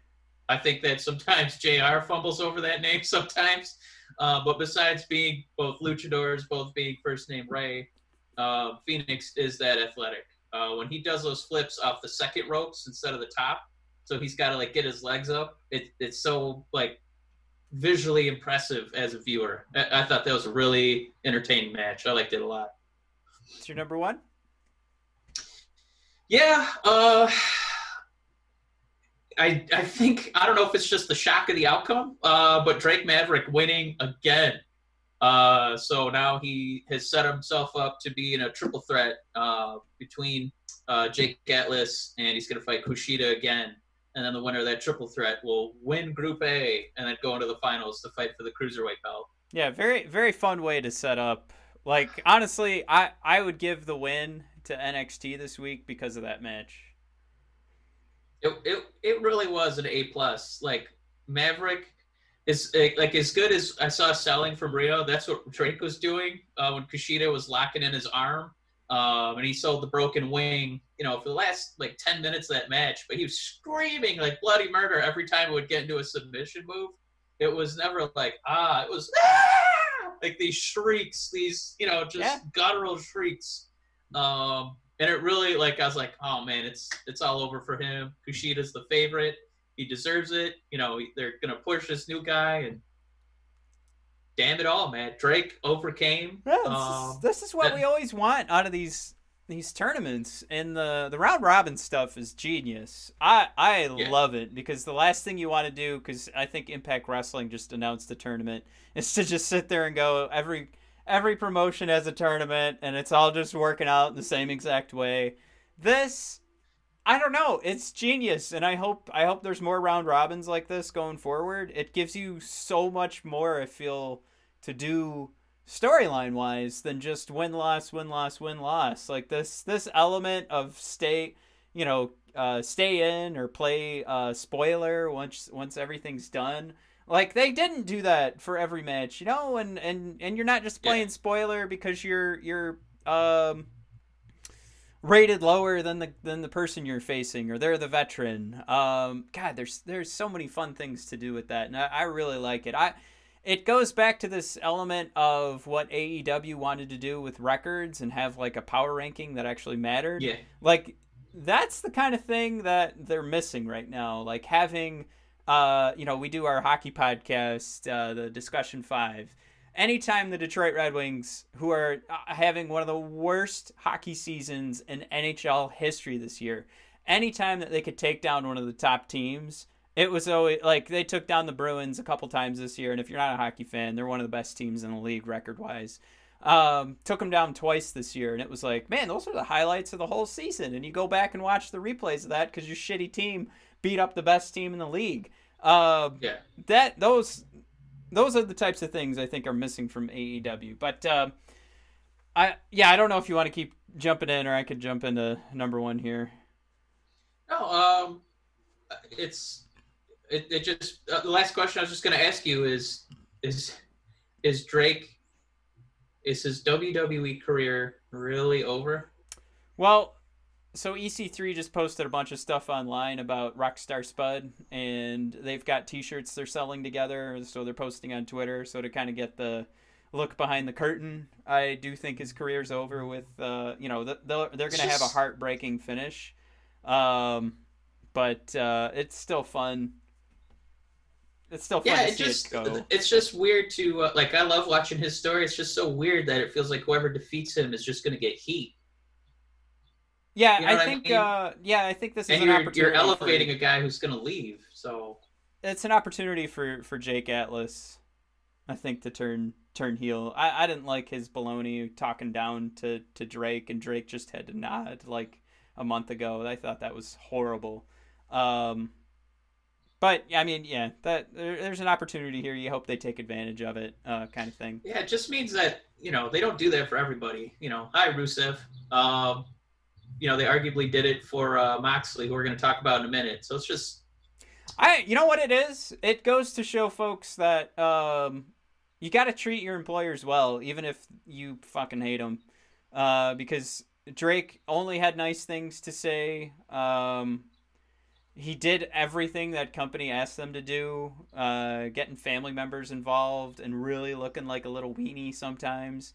I think that sometimes Jr. fumbles over that name sometimes, uh, but besides being both luchadors, both being first name Rey, uh, Fenix is that athletic. Uh, when he does those flips off the second ropes instead of the top, so he's got to like get his legs up. It, it's so like visually impressive as a viewer. I, I thought that was a really entertaining match. I liked it a lot. it's your number one. Yeah, uh, I I think I don't know if it's just the shock of the outcome, uh, but Drake Maverick winning again. Uh, so now he has set himself up to be in a triple threat uh, between uh, Jake Atlas and he's going to fight Kushida again. And then the winner of that triple threat will win Group A and then go into the finals to fight for the cruiserweight belt. Yeah, very very fun way to set up. Like honestly, I I would give the win to NXT this week because of that match. It, it, it really was an A plus. Like Maverick is like, like as good as I saw selling from Rio. That's what Drake was doing uh, when Kushida was locking in his arm, um, and he sold the broken wing. You know, for the last like ten minutes of that match, but he was screaming like bloody murder every time it would get into a submission move. It was never like ah, it was ah! like these shrieks, these you know just Yeah. guttural shrieks. Um, and it really like I was like, oh man, it's it's all over for him. Kushida's the favorite. He deserves it. You know, they're gonna push this new guy, and damn it all, man, Drake overcame. Yeah, this, Um, is, this is what that- we always want out of these these tournaments, and the the round robin stuff is genius. I I Yeah. love it because the last thing you want to do, because I think Impact Wrestling just announced the tournament, is to just sit there and go every every promotion has a tournament, and it's all just working out in the same exact way. This. I don't know. It's genius, and I hope I hope there's more round robins like this going forward. It gives you so much more. I feel to do storyline wise than just win loss win loss win loss like this this element of stay you know uh stay in or play uh spoiler once once everything's done like they didn't do that for every match you know and and and you're not just Yeah. playing spoiler because you're you're um rated lower than the than the person you're facing or they're the veteran um god there's there's so many fun things to do with that and i, I really like it i it goes back to this element of what AEW wanted to do with records and have like a power ranking that actually mattered. Yeah, Like that's the kind of thing that they're missing right now. Like having uh you know, we do our hockey podcast, uh the discussion 5. Anytime the Detroit Red Wings who are uh, having one of the worst hockey seasons in NHL history this year, anytime that they could take down one of the top teams, it was always like they took down the Bruins a couple times this year, and if you're not a hockey fan, they're one of the best teams in the league record wise. Um, took them down twice this year, and it was like, man, those are the highlights of the whole season. And you go back and watch the replays of that because your shitty team beat up the best team in the league. Um, yeah. that those those are the types of things I think are missing from AEW. But um, I yeah, I don't know if you want to keep jumping in, or I could jump into number one here. No, um, it's it, it just uh, the last question I was just going to ask you is is is Drake is his WWE career really over? Well, so EC3 just posted a bunch of stuff online about Rockstar Spud, and they've got T-shirts they're selling together. So they're posting on Twitter. So to kind of get the look behind the curtain, I do think his career's over. With uh, you know, they're they're gonna have a heartbreaking finish, um, but uh, it's still fun. It's still fun yeah, to it see just it go. it's just weird to uh, like. I love watching his story. It's just so weird that it feels like whoever defeats him is just going to get heat, Yeah, you know I what I think. mean? uh, yeah, I think this is an opportunity. you're for- elevating a guy who's going to leave. So it's an opportunity for for Jake Atlas, I think, to turn turn heel. I, I didn't like his baloney talking down to to Drake, and Drake just had to nod like a month ago. I thought that was horrible. Um, but I mean, yeah, that there, there's an opportunity here. You hope they take advantage of it, uh, kind of thing. Yeah, it just means that you know they don't do that for everybody. You know, hi Rusev. Um, you know, they arguably did it for uh, Moxley, who we're going to talk about in a minute. So it's just, I, you know what it is? It goes to show folks that um, you got to treat your employers well, even if you fucking hate them, uh, because Drake only had nice things to say. Um, he did everything that company asked them to do, uh, getting family members involved and really looking like a little weenie sometimes.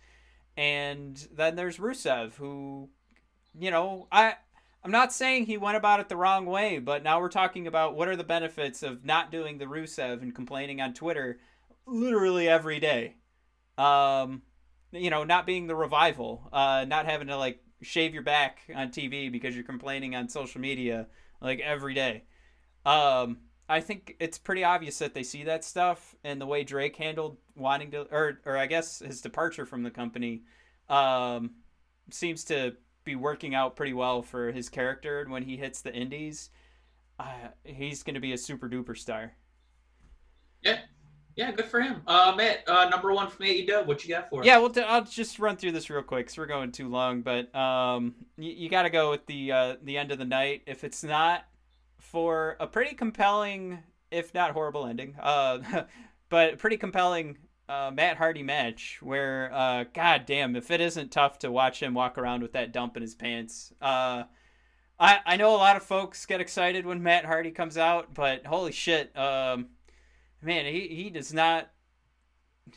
And then there's Rusev, who, you know, I I'm not saying he went about it the wrong way, but now we're talking about what are the benefits of not doing the Rusev and complaining on Twitter literally every day. Um, you know, not being the revival, uh, not having to like shave your back on TV because you're complaining on social media like every day. Um, I think it's pretty obvious that they see that stuff and the way Drake handled wanting to, or or I guess his departure from the company, um, seems to be working out pretty well for his character. And when he hits the Indies, uh, he's going to be a super duper star. yeah, yeah, good for him. Uh, Matt, uh, number one from AEW, what you got for us? Yeah, well, t- I'll just run through this real quick because we're going too long. But um, you, you got to go with the uh, the end of the night. If it's not for a pretty compelling, if not horrible ending, uh, but pretty compelling uh, Matt Hardy match where, uh, god damn, if it isn't tough to watch him walk around with that dump in his pants. Uh, I I know a lot of folks get excited when Matt Hardy comes out, but holy shit, um, man, he he does not.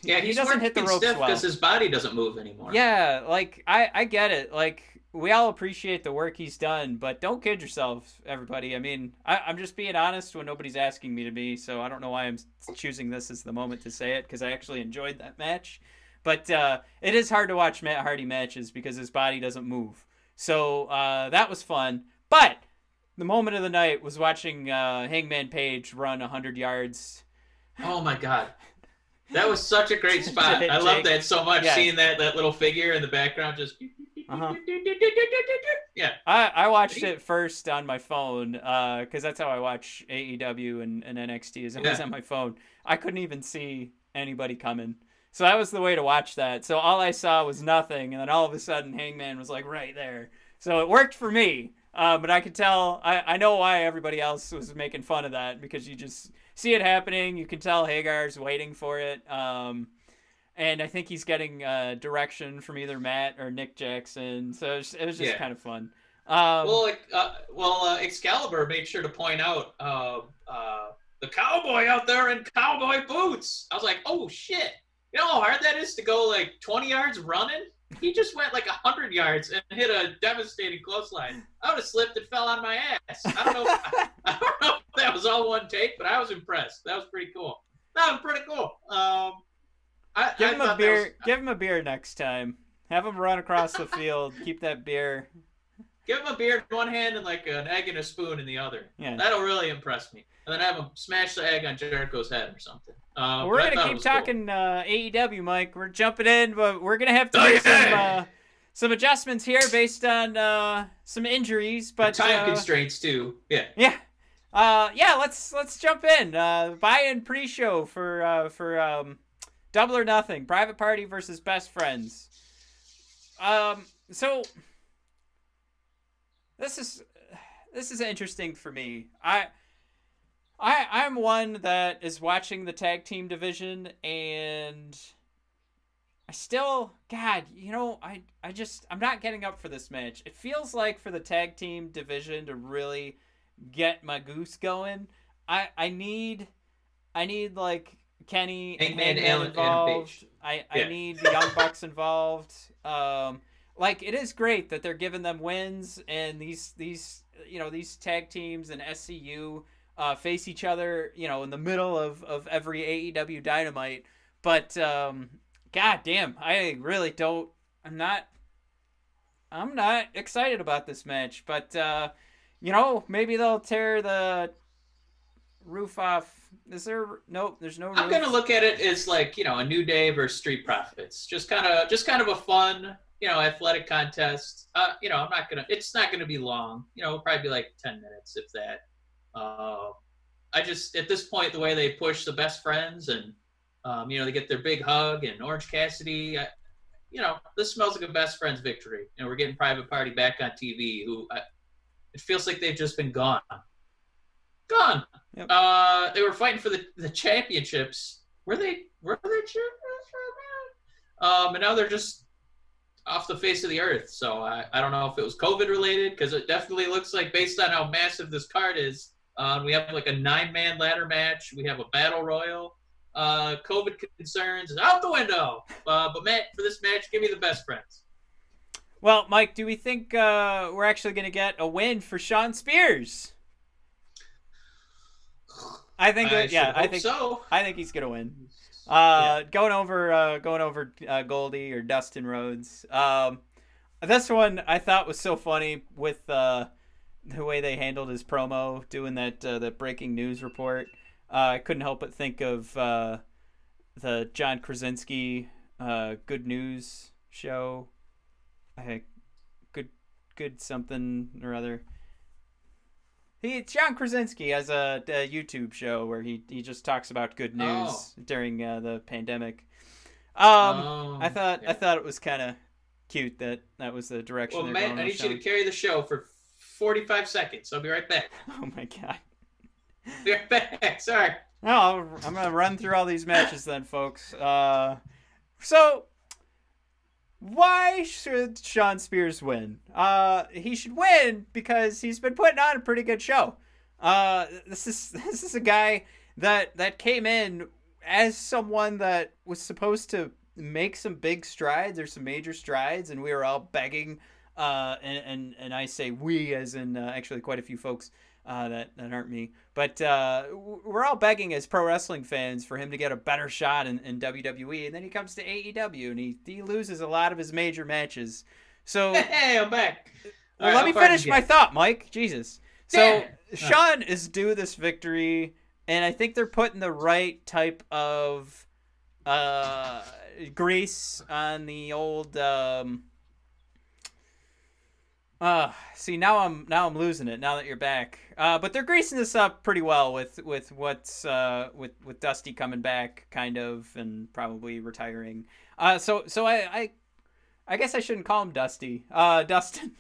yeah, he doesn't hit the ropes well. because his body doesn't move anymore. Yeah, like I I get it. Like we all appreciate the work he's done, but don't kid yourself, everybody. I mean, I, I'm just being honest when nobody's asking me to be, so I don't know why I'm choosing this as the moment to say it because I actually enjoyed that match. But uh, it is hard to watch Matt Hardy matches because his body doesn't move. So uh, that was fun. But the moment of the night was watching uh, Hangman Page run 100 yards. Oh my god. That was such a great spot. I love that so much. Yeah. Seeing that that little figure in the background, just Uh-huh. yeah. I, I watched it first on my phone because that's how I watch AEW and, and NXT is always Yeah. on my phone. I couldn't even see anybody coming. So that was the way to watch that. So all I saw was nothing, and then all of a sudden Hangman was like right there. So it worked for me. Uh, but I could tell, I, I know why everybody else was making fun of that because you just see it happening. You can tell Hager's waiting for it. Um, and I think he's getting uh, direction from either Matt or Nick Jackson. So it was, it was just Yeah. kind of fun. Um, Well, uh, well, uh, Excalibur made sure to point out uh, uh, the cowboy out there in cowboy boots. I was like, oh shit! You know how hard that is to go like 20 yards running? He just went like 100 yards and hit a devastating clothesline. I would have slipped and fell on my ass. I don't know. I, I don't know if that was all one take, but I was impressed. That was pretty cool. That was pretty cool. Um, I, give I him a beer. was- Give him a beer next time. Have him run across the field. Keep that beer. Give him a beer in one hand and like an egg and a spoon in the other. Yeah. That'll really impress me. And then have him smash the egg on Jericho's head or something. Uh, Well, we're gonna keep was cool. talking uh, AEW, Mike. We're jumping in, but we're gonna have to Oh, make some uh, some adjustments here based on uh, some injuries. But time uh, constraints too. Yeah. Yeah. Uh, yeah, let's let's jump in. Uh, buy-in pre-show for uh, for um, Double or Nothing, Private Party versus Best Friends. Um, so this is this is interesting for me. I I I'm one that is watching the tag team division and I still God, you know, I I just I'm not getting up for this match. It feels like for the tag team division to really get my goose going, I I need I need like Kenny and Hangman, Allen, involved. Page. I I Yeah. need the Young Bucks involved. Um like it is great that they're giving them wins and these these you know these tag teams and SCU uh, face each other you know in the middle of, of every AEW Dynamite but um, god damn I really don't I'm not I'm not excited about this match but uh, you know maybe they'll tear the roof off Is there? Nope. There's no. I'm gonna look at it as like you know a new day versus Street Profits. Just kind of just kind of a fun you know athletic contest. Uh, you know I'm not gonna. It's not gonna be long. You know, it'll probably be like ten minutes if that. Uh, I just at this point the way they push the best friends and um, you know they get their big hug and Orange Cassidy. I, you know this smells like a best friends victory. And we're getting Private Party back on TV. Who I, it feels like they've just been gone. Gone. Yep. Uh, they were fighting for the, the championships. Were they were they champions for a minute? Um, and now they're just off the face of the earth. So I, I don't know if it was COVID related because it definitely looks like based on how massive this card is. Uh, we have like a nine man ladder match. We have a battle royal. Uh, COVID concerns is out the window. Uh, but Matt, for this match, give me the best friends. Well, Mike, do we think uh, we're actually going to get a win for Shawn Spears? I think. I yeah, I think. so. I think he's gonna win. Uh, going over, uh, going over uh, Goldie or Dustin Rhodes. Um, this one I thought was so funny with uh, the way they handled his promo, doing that uh, the breaking news report. Uh, I couldn't help but think of uh, the John Krasinski uh, Good News show. I think good, good something or other. He John Krasinski has a, a YouTube show where he, he just talks about good news Oh. during uh, the pandemic. Um, Um, I thought I thought it was kind of cute that that was the direction. Well, Matt, going I need you to carry the show for 45 seconds. I'll be right back. Oh my god. Be right back. Sorry. No, I'll- I'm gonna run through all these matches then, folks. Uh, so why should Shawn Spears win? Uh, he should win because he's been putting on a pretty good show. Uh, this is this is a guy that that came in as someone that was supposed to make some big strides or some major strides, and we were all begging. Uh, and, and and I say we as in uh, actually quite a few folks uh, that that aren't me, but uh, we're all begging as pro wrestling fans for him to get a better shot in, in WWE, and then he comes to AEW and he he loses a lot of his major matches. So Hey, I'm back. well, right, let how me finish my thought, Mike. Jesus. So it. Shawn is due this victory, and I think they're putting the right type of uh, grease on the old. Um, uh, see now I'm now I'm losing it now that you're back. Uh, but they're greasing this up pretty well with with what's uh with with Dusty coming back kind of and probably retiring. Uh, so so I I I guess I shouldn't call him Dusty. Uh, Dustin.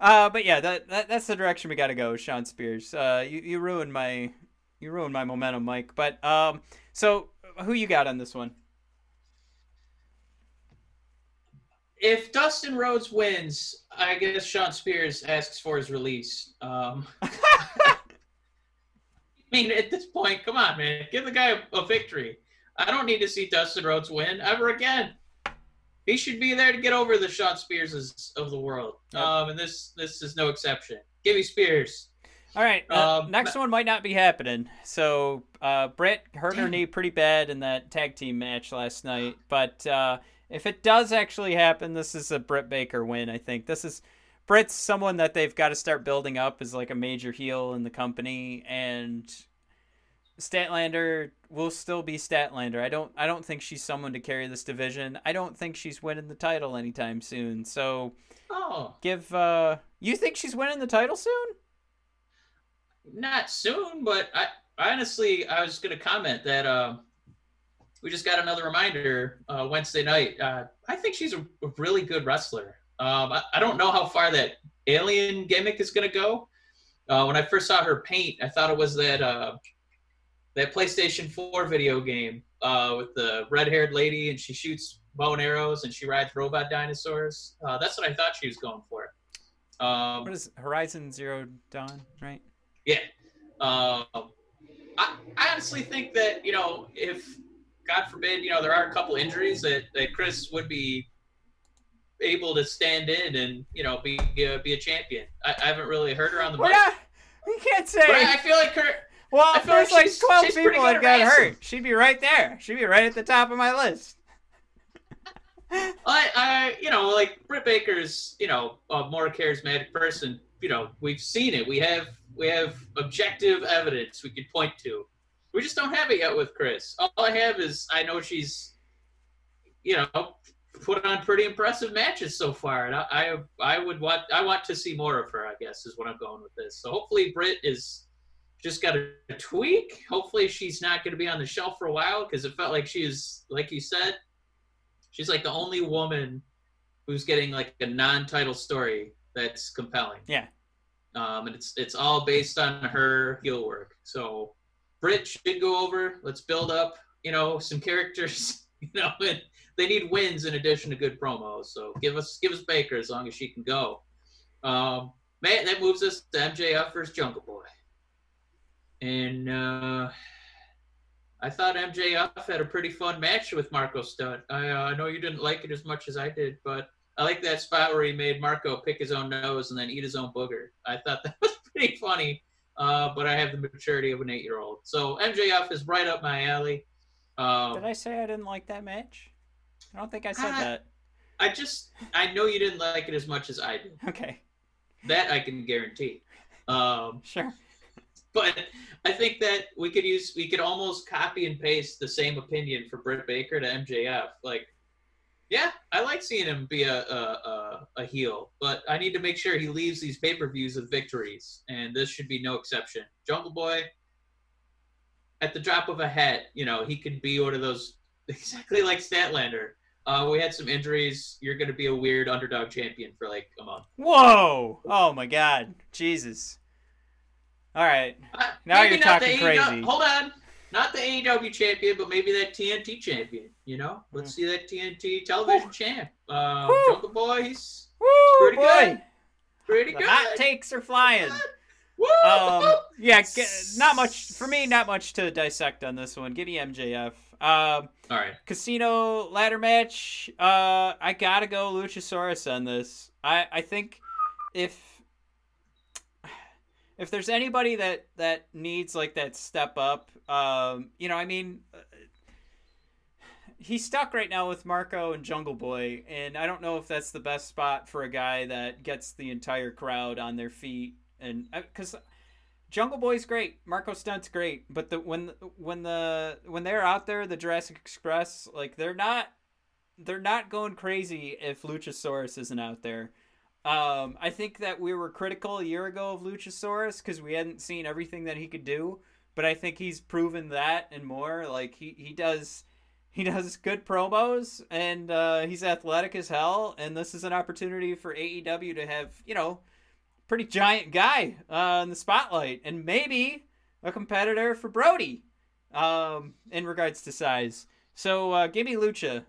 uh, but yeah, that, that that's the direction we got to go, Shawn Spears. Uh, you you ruined my you ruined my momentum, Mike. But um, so who you got on this one? If Dustin Rhodes wins, I guess Shawn Spears asks for his release. Um, I mean, at this point, come on, man, give the guy a, a victory. I don't need to see Dustin Rhodes win ever again. He should be there to get over the Shawn Spearses of the world, Yep. um, and this this is no exception. Give me Spears. All right, uh, Um, next one might not be happening. So uh, Britt hurt her knee pretty bad in that tag team match last night. But uh, if it does actually happen, this is a Britt Baker win. I think this is Britt's someone that they've got to start building up as like a major heel in the company, and Statlander will still be Statlander. I don't I don't think she's someone to carry this division. I don't think she's winning the title anytime soon. So Oh, give uh you think she's winning the title soon? not soon, but I honestly I was going to comment that uh, we just got another reminder uh, Wednesday night. Uh, I think she's a, a really good wrestler. Um, I, I don't know how far that alien gimmick is going to go. Uh, when I first saw her paint, I thought it was that uh, that PlayStation 4 video game uh, with the red-haired lady, and she shoots bow and arrows, and she rides robot dinosaurs. Uh, that's what I thought she was going for. Um, What is Horizon Zero Dawn, right? yeah. Um, I, I honestly think that, you know, if, God forbid, you know, there are a couple injuries that, that Kris would be able to stand in and, you know, be uh, be a champion. I, I haven't really heard her on the mic. can't say. But I, I feel like her. well, I if feel there's like like twelve she's people that got hurt, she'd be right there. She'd be right at the top of my list. I, I, you know, like Britt Baker's, you know, a more charismatic person. you know, we've seen it. We have we have objective evidence we could point to. We just don't have it yet with Kris. All I have is I know she's, you know, put on pretty impressive matches so far, and I I, I would want I want to see more of her. I guess is what I'm going with this. So hopefully Britt is just got a, tweak. Hopefully she's not going to be on the shelf for a while because it felt like she is like you said, she's like the only woman who's getting like a non-title story that's compelling. Yeah. Um, and it's it's all based on her heel work. So Britt should go over. Let's build up, you know, some characters. You know, and they need wins in addition to good promos. So give us give us Baker as long as she can go. Um, man, that moves us to MJF versus Jungle Boy. And uh, I thought MJF had a pretty fun match with Marco Stunt. I, uh, I know you didn't like it as much as I did, but I like that spot where he made Marco pick his own nose and then eat his own booger. I thought that was pretty funny, uh, but I have the maturity of an eight year old. So MJF is right up my alley. Um, Did I say I didn't like that match? I don't think I said I- that. I just, I know you didn't like it as much as I did. Okay, That I can guarantee. Um, sure. but I think that we could use, we could almost copy and paste the same opinion for Britt Baker to MJF. Like, yeah, I like seeing him be a, a, a, a heel, but I need to make sure he leaves these pay per views with victories, and this should be no exception. Jungle Boy, at the drop of a hat, you know, he could be one of those exactly like Statlander. Uh, we had some injuries. You're going to be a weird underdog champion for like a month. Whoa! Oh my God, Jesus! All right, Uh, Now you're talking crazy. Hold on. Not the AEW champion, but maybe that TNT champion. You know, let's see that TNT television Whew. champ. Um, Whew. Jungle Boy, he's Woo, pretty boy! good. pretty The good. hot takes are flying. Woo! Um, yeah, not much for me. Not much to dissect on this one. Give me MJF. Um, All right. casino ladder match. Uh, I gotta go Luchasaurus on this. I I think if if there's anybody that that needs like that step up, um, you know, I mean. uh, He's stuck right now with Marco and Jungle Boy, and I don't know if that's the best spot for a guy that gets the entire crowd on their feet. And because Jungle Boy's great, Marco Stunt's great, but the when when the when they're out there, the Jurassic Express, like they're not they're not going crazy if Luchasaurus isn't out there. Um, I think that we were critical a year ago of Luchasaurus because we hadn't seen everything that he could do, but I think he's proven that and more. Like he he does. He does good promos and uh, he's athletic as hell. And this is an opportunity for AEW to have, you know, pretty giant guy uh, in the spotlight and maybe a competitor for Brodie um, in regards to size. So uh, give me Lucha.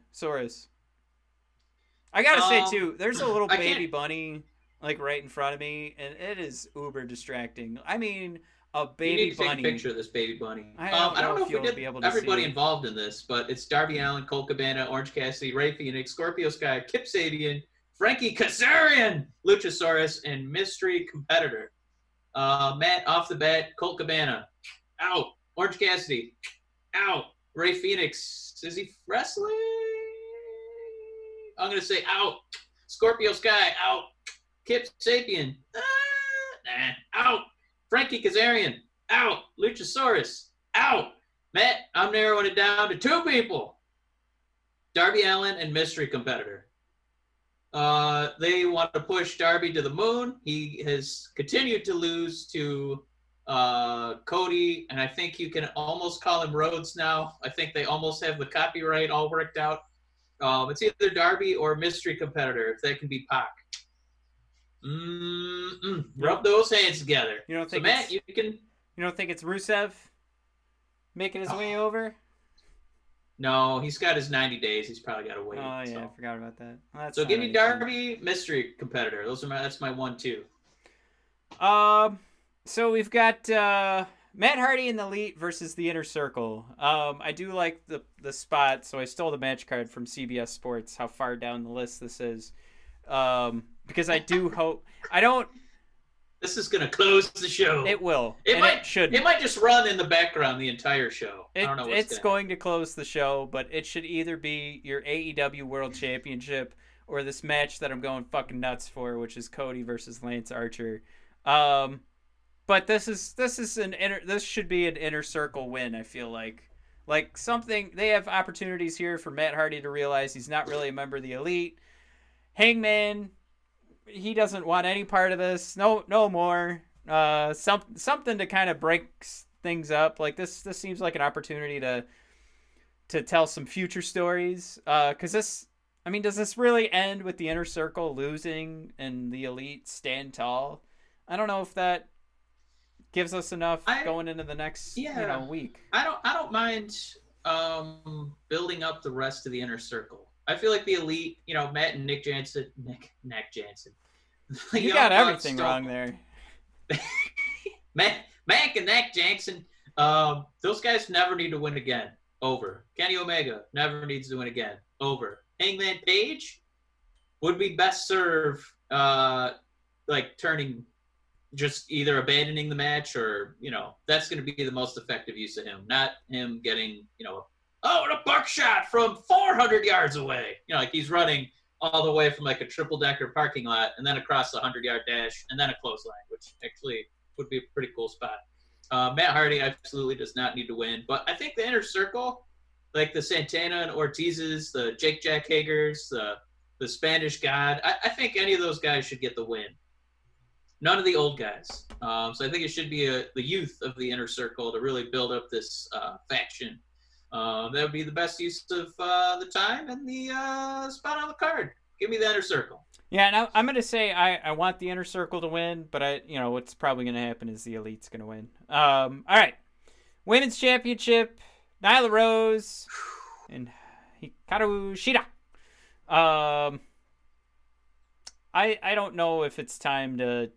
I gotta say Um, too, there's a little baby bunny like right in front of me, and it is uber distracting. I mean, a You need baby to take bunny. a picture of this baby bunny. I um, don't I know don't know if if we you'll did be able to everybody involved in this, but it's Darby Allin, Colt Cabana, Orange Cassidy, Rey Fenix, Scorpio Sky, Kip Sabian, Frankie Kazarian, Luchasaurus, and mystery competitor. Uh, Matt off the bat, Colt Cabana, out. Orange Cassidy, out. Rey Fenix, is he wrestling? I'm gonna say out. Scorpio Sky, out. Kip Sabian, ah, nah, out. Frankie Kazarian, out. Luchasaurus, out. Matt, I'm narrowing it down to two people. Darby Allin and mystery competitor. Uh, they want to push Darby to the moon. He has continued to lose to uh, Cody, and I think you can almost call him Rhodes now. I think they almost have the copyright all worked out. Um, it's either Darby or mystery competitor, if that can be Pac. Mm-mm. Rub those hands together. You don't So think Matt, you can. you don't think it's Rusev making his way Oh. over? No, he's got his 90 days. He's probably got to wait. Oh yeah, so. I forgot about that. Well, So give me. Darby, mystery competitor. Those are my. That's my one two. Um, so we've got uh, Matt Hardy in the Elite versus the Inner Circle. Um, I do like the the spot, so I stole the match card from CBS Sports. How far down the list this is, um, because I do hope I don't. This is gonna close the show. It will. It and might. It should. It might just run in the background the entire show. I don't know what's it's going to close the show, but it should either be your AEW World Championship or this match that I'm going fucking nuts for, which is Cody versus Lance Archer. Um, but this is this is an inner this should be an inner circle win. I feel like like something they have opportunities here for Matt Hardy to realize he's not really a member of the elite. Hangman, he doesn't want any part of this. No, no more. Uh, some something to kind of break things up. Like this, this seems like an opportunity to to tell some future stories. Uh, cause this, I mean, does this really end with the inner circle losing and the elite stand tall? I don't know if that gives us enough I- going into the next you know week. I don't I don't mind um building up the rest of the inner circle. I feel like the elite, you know, Matt and Nick Jansen, Nick Nick Jansen. You got everything wrong there. Matt, Mac and Nick Jansen. Um, those guys never need to win again. Over. Kenny Omega never needs to win again. Over. Hangman Page would be best served, uh, like turning, just either abandoning the match or you know that's going to be the most effective use of him, not him getting you know oh and a buckshot from 400 yards away. You know, like he's running all the way from like a triple decker parking lot and then across the 100 yard dash and then a clothesline, which actually would be a pretty cool spot. Uh, Matt Hardy absolutely does not need to win, but I think the inner circle, like the Santana and Ortiz's, the Jake Jack Hagers, the the Spanish God, I, I think any of those guys should get the win. None of the old guys. Um, so I think it should be a, the youth of the inner circle to really build up this uh, faction. Uh, that would be the best use of uh, the time and the uh, spot on the card. Give me the inner circle. Yeah, and I, I'm gonna say I, I want the inner circle to win, but I you know what's probably gonna happen is the elite's gonna win. Um, all right, women's championship, Nyla Rose and Hikaru Shida. Um, I I don't know if it's time to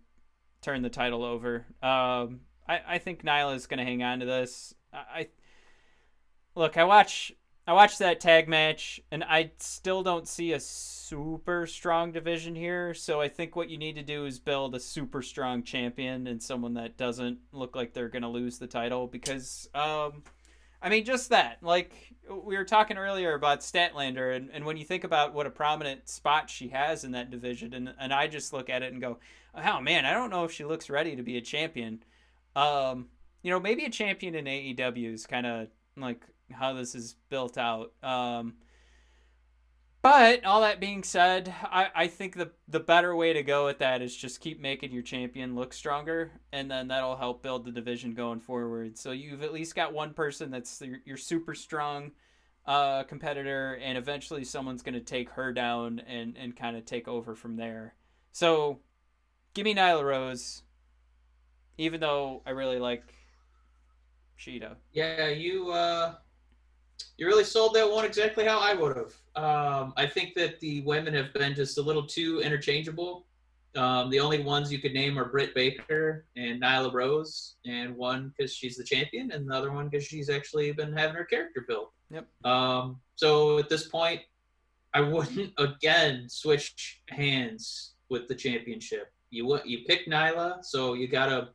turn the title over. Um, I I think Nyla's gonna hang on to this. I, I look. I watch I watched that tag match, and I still don't see a super strong division here. So I think what you need to do is build a super strong champion and someone that doesn't look like they're gonna lose the title. Because, um, I mean, just that. Like we were talking earlier about Statlander, and, and when you think about what a prominent spot she has in that division, and and I just look at it and go, oh man, I don't know if she looks ready to be a champion. Um, you know, maybe a champion in AEW is kind of like how this is built out. Um, but all that being said, I, I think the the better way to go with that is just keep making your champion look stronger, and then that'll help build the division going forward. So you've at least got one person that's your, your super strong uh, competitor, and eventually someone's going to take her down and, and kind of take over from there. So give me Nyla Rose, even though I really like Shida. Yeah, you uh, you really sold that one exactly how I would have. Um, I think that the women have been just a little too interchangeable. Um, the only ones you could name are Britt Baker and Nyla Rose, and one because she's the champion, and the other one because she's actually been having her character built. Yep. Um, so at this point, I wouldn't again switch hands with the championship. You you pick Nyla, so you gotta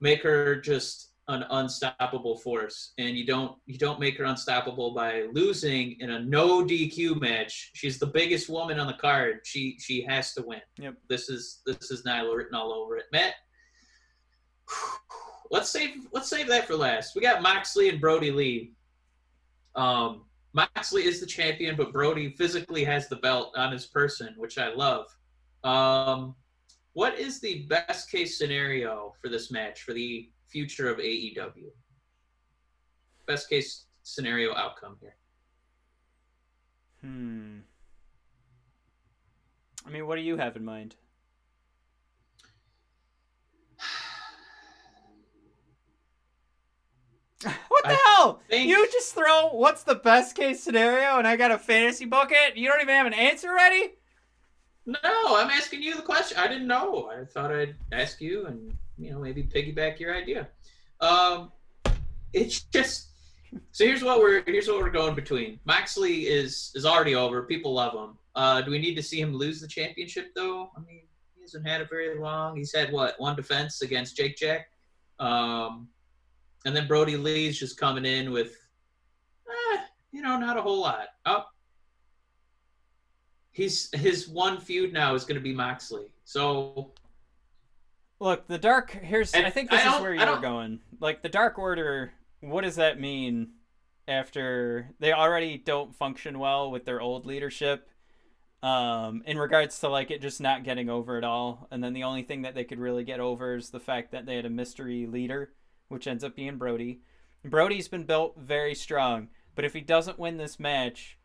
make her just an unstoppable force, and you don't you don't make her unstoppable by losing in a no DQ match. She's the biggest woman on the card. She she has to win. Yep. This is this is Nyla written all over it. Matt, let's save let's save that for last. We got Moxley and Brodie Lee. Um, Moxley is the champion, but Brodie physically has the belt on his person, which I love. Um, what is the best case scenario for this match for the future of AEW? Best case scenario outcome here. Hmm. I mean, what do you have in mind? What the I hell? think- You just throw what's the best case scenario and I got a fantasy bucket? You don't even have an answer ready? No, I'm asking you the question. I didn't know. I thought I'd ask you and you know maybe piggyback your idea. Um, it's just so here's what we're here's what we're going between. Moxley is is already over. People love him. Uh, do we need to see him lose the championship though? I mean, he hasn't had it very long. He's had what one defense against Jake Jack, um, and then Brodie Lee's just coming in with, eh, you know, not a whole lot. Oh, he's his one feud now is going to be Moxley. So Look, the dark. Here's. I think this I is where you were don't- going. Like the Dark Order. What does that mean? After they already don't function well with their old leadership, um, in regards to like it just not getting over at all, and then the only thing that they could really get over is the fact that they had a mystery leader, which ends up being Brodie. Brodie's been built very strong, but if he doesn't win this match,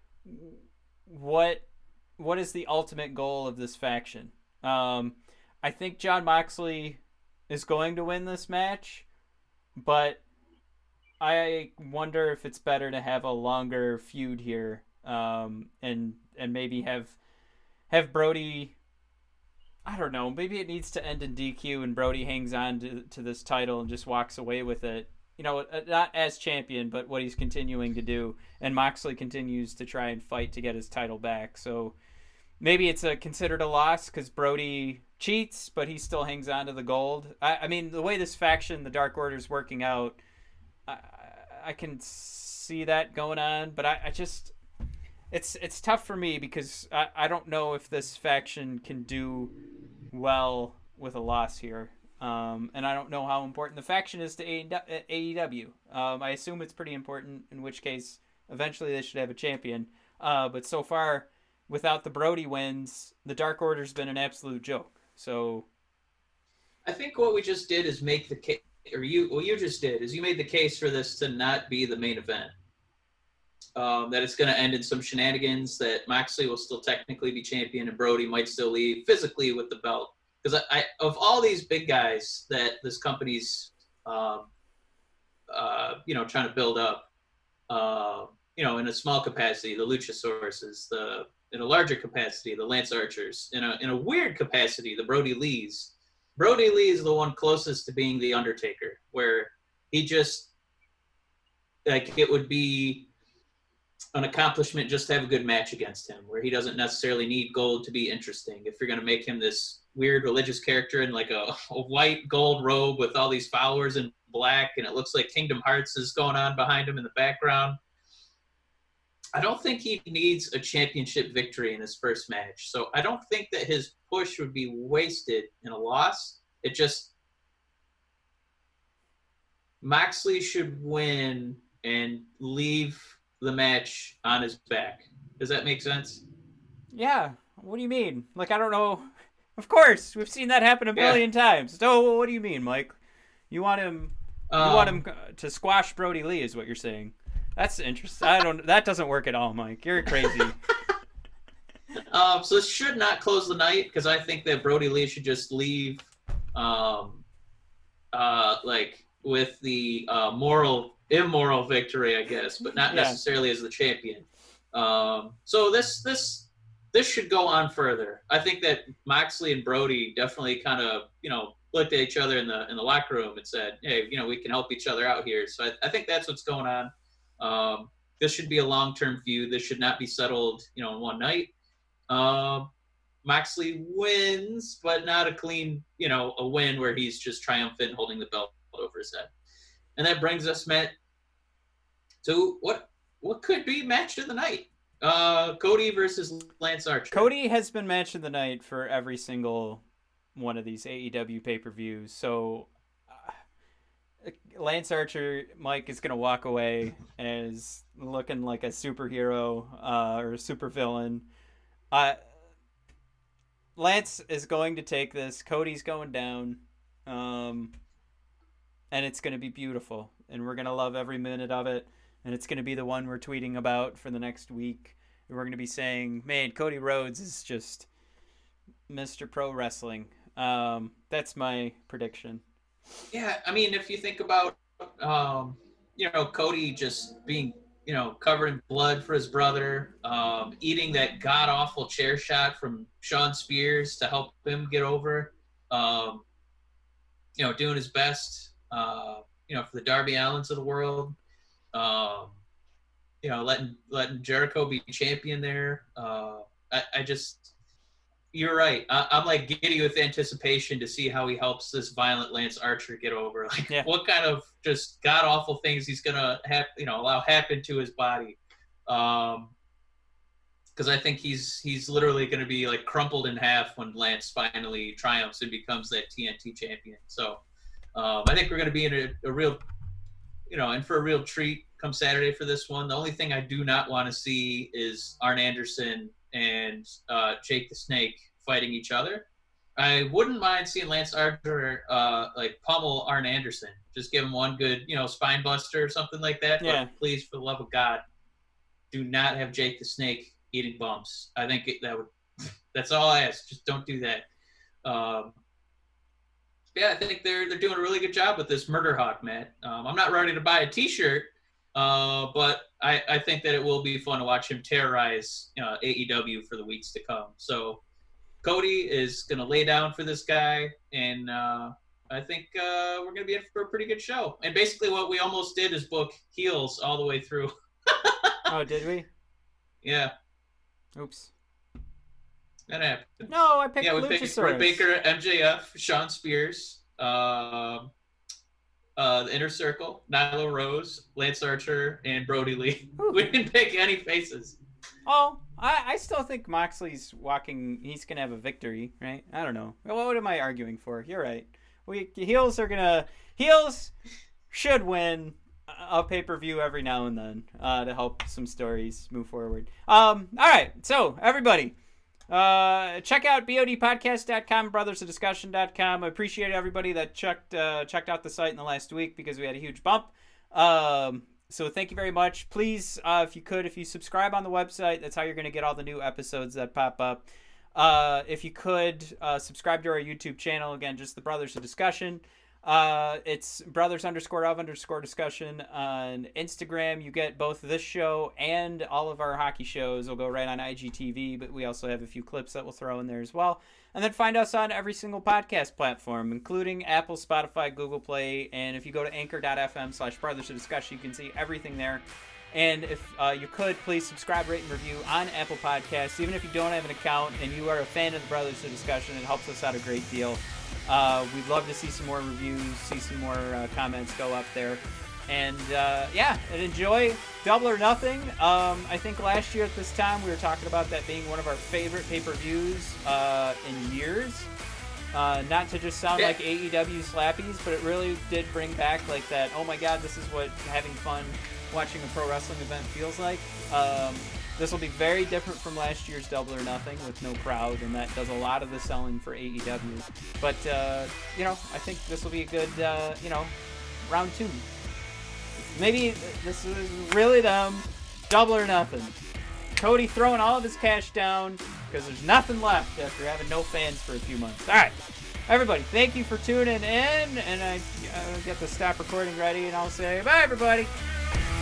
what what is the ultimate goal of this faction? Um, I think Jon Moxley is going to win this match, but I wonder if it's better to have a longer feud here, um, and and maybe have have Brodie. I don't know. Maybe it needs to end in DQ, and Brodie hangs on to, to this title and just walks away with it. You know, uh, not as champion, but what he's continuing to do, and Moxley continues to try and fight to get his title back. So maybe it's a considered a loss because Brodie cheats, but he still hangs on to the gold. I, I mean, the way this faction, the Dark Order, is working out, I, I can see that going on. But I, I just, it's it's tough for me because I, I don't know if this faction can do well with a loss here. Um, and I don't know how important the faction is to AEW. Um, I assume it's pretty important, in which case, eventually they should have a champion. Uh, but so far, without the Brodie wins, the Dark Order's been an absolute joke. So I think what we just did is make the case, or you, what you just did is you made the case for this to not be the main event. Um, that it's going to end in some shenanigans. That Moxley will still technically be champion, and Brodie might still leave physically with the belt. Because I, I, of all these big guys that this company's, um, uh, you know, trying to build up, uh, you know, in a small capacity, the Luchasaurus, is the in a larger capacity, the Lance Archers, in a in a weird capacity, the Brodie Lees. Brodie Lee is the one closest to being the Undertaker, where he just like it would be an accomplishment just to have a good match against him, where he doesn't necessarily need gold to be interesting. If you're going to make him this weird religious character in like a, a white gold robe with all these followers in black, and it looks like Kingdom Hearts is going on behind him in the background. I don't think he needs a championship victory in his first match. So I don't think that his push would be wasted in a loss. It just Moxley should win and leave the match on his back. Does that make sense? yeah, what do you mean? Like I don't know. Of course, we've seen that happen a Yeah. billion times. So what do you mean, Mike? You want him? You want um, him to squash Brodie Lee? Is what you're saying? That's interesting. I don't. That doesn't work at all, Mike. You're crazy. Um, so this should not close the night because I think that Brodie Lee should just leave, um, uh, like with the uh, moral, immoral victory, I guess, but not Yeah. necessarily as the champion. Um, so this this this should go on further. I think that Moxley and Brodie definitely kind of you know looked at each other in the in the locker room and said, hey, you know, we can help each other out here. So I, I think that's what's going on. Um, this should be a long term feud. This should not be settled, you know, in one night. Um, Moxley wins, but not a clean, you know, a win where he's just triumphant holding the belt over his head. And that brings us, Matt, to what what could be match of the night. Uh, Cody versus Lance Archer. Cody has been match of the night for every single one of these AEW pay per views. So uh, Lance Archer, Mike is gonna walk away as looking like a superhero uh, or a supervillain. Uh, Lance is going to take this. Cody's going down, um, and it's gonna be beautiful, and we're gonna love every minute of it. And it's gonna be the one we're tweeting about for the next week. And we're to be saying, man, Cody Rhodes is just Mr. Pro Wrestling. Um, that's my prediction. Yeah, I mean, if you think about, um, you know, Cody just being, you know, covered in blood for his brother, um, eating that god awful chair shot from Shawn Spears to help him get over, um, you know, doing his best, uh, you know, for the Darby Allins of the world, um, you know, letting letting Jericho be champion there. Uh, I, I just you're right. I, I'm like giddy with anticipation to see how he helps this violent Lance Archer get over. Like, Yeah. what kind of just god awful things he's gonna have, you know, allow happen to his body. Um, because I think he's he's literally going to be like crumpled in half when Lance finally triumphs and becomes that TNT champion. So um, I think we're going to be in a, a real, you know, and for a real treat come Saturday for this one. The only thing I do not want to see is Arn Anderson and uh, Jake the Snake fighting each other. I wouldn't mind seeing Lance Archer uh, like pummel Arn Anderson. Just give him one good, you know, spine buster or something like that. Yeah. But please, for the love of God, do not have Jake the Snake eating bumps. I think it, that would. That's all I ask. Just don't do that. Um, yeah, I think they're they're doing a really good job with this Murder Hawk, Matt. Um, I'm not ready to buy a T-shirt, uh, but I, I think that it will be fun to watch him terrorize uh, AEW for the weeks to come. So Cody is going to lay down for this guy, and uh, I think uh, we're going to be in for a pretty good show. And basically, what we almost did is book heels all the way through. Oh, did we? yeah, Oops. that happened. No, I picked yeah, we Luchasaurus. picked Britt Baker, MJF, Shawn Spears, um, uh, the Inner Circle, Nyla Rose, Lance Archer, and Brodie Lee. Ooh. we didn't pick any faces. Oh, I, I still think Moxley's walking. He's gonna have a victory, right? I don't know. What, what am I arguing for? You're right. We heels are gonna heels should win a pay per view every now and then uh, to help some stories move forward. Um, all right, so everybody. Uh, check out bodpodcast.com, brothersofdiscussion.com. I appreciate everybody that checked uh, checked out the site in the last week because we had a huge bump. Um, so thank you very much. Please, uh, if you could, if you subscribe on the website, that's how you're going to get all the new episodes that pop up. Uh, if you could uh, subscribe to our YouTube channel, again, just the Brothers of Discussion. Uh, it's brothers underscore of underscore discussion on Instagram. You get both this show and all of our hockey shows. will go right on IGTV, but we also have a few clips that we'll throw in there as well. And then find us on every single podcast platform, including Apple, Spotify, Google Play. And if you go to anchor.fm slash brothers of discussion, you can see everything there. And if uh, you could, please subscribe, rate, and review on Apple Podcasts. Even if you don't have an account and you are a fan of the Brothers of Discussion, it helps us out a great deal. Uh, we'd love to see some more reviews, see some more uh, comments go up there. And uh, yeah, and enjoy Double or Nothing. Um, I think last year at this time we were talking about that being one of our favorite pay per views uh, in years. Uh, not to just sound Yeah. like AEW slappies, but it really did bring back like that. Oh my God, this is what having fun watching a pro wrestling event feels like. Um, this will be very different from last year's Double or Nothing with no crowd, and that does a lot of the selling for AEW. But uh, you know, I think this will be a good, uh, you know, round two. Maybe this is really them. Double or nothing. Cody throwing all of his cash down because there's nothing left after having no fans for a few months. All right, everybody, thank you for tuning in, and I uh, get the stop recording ready, and I'll say bye, everybody.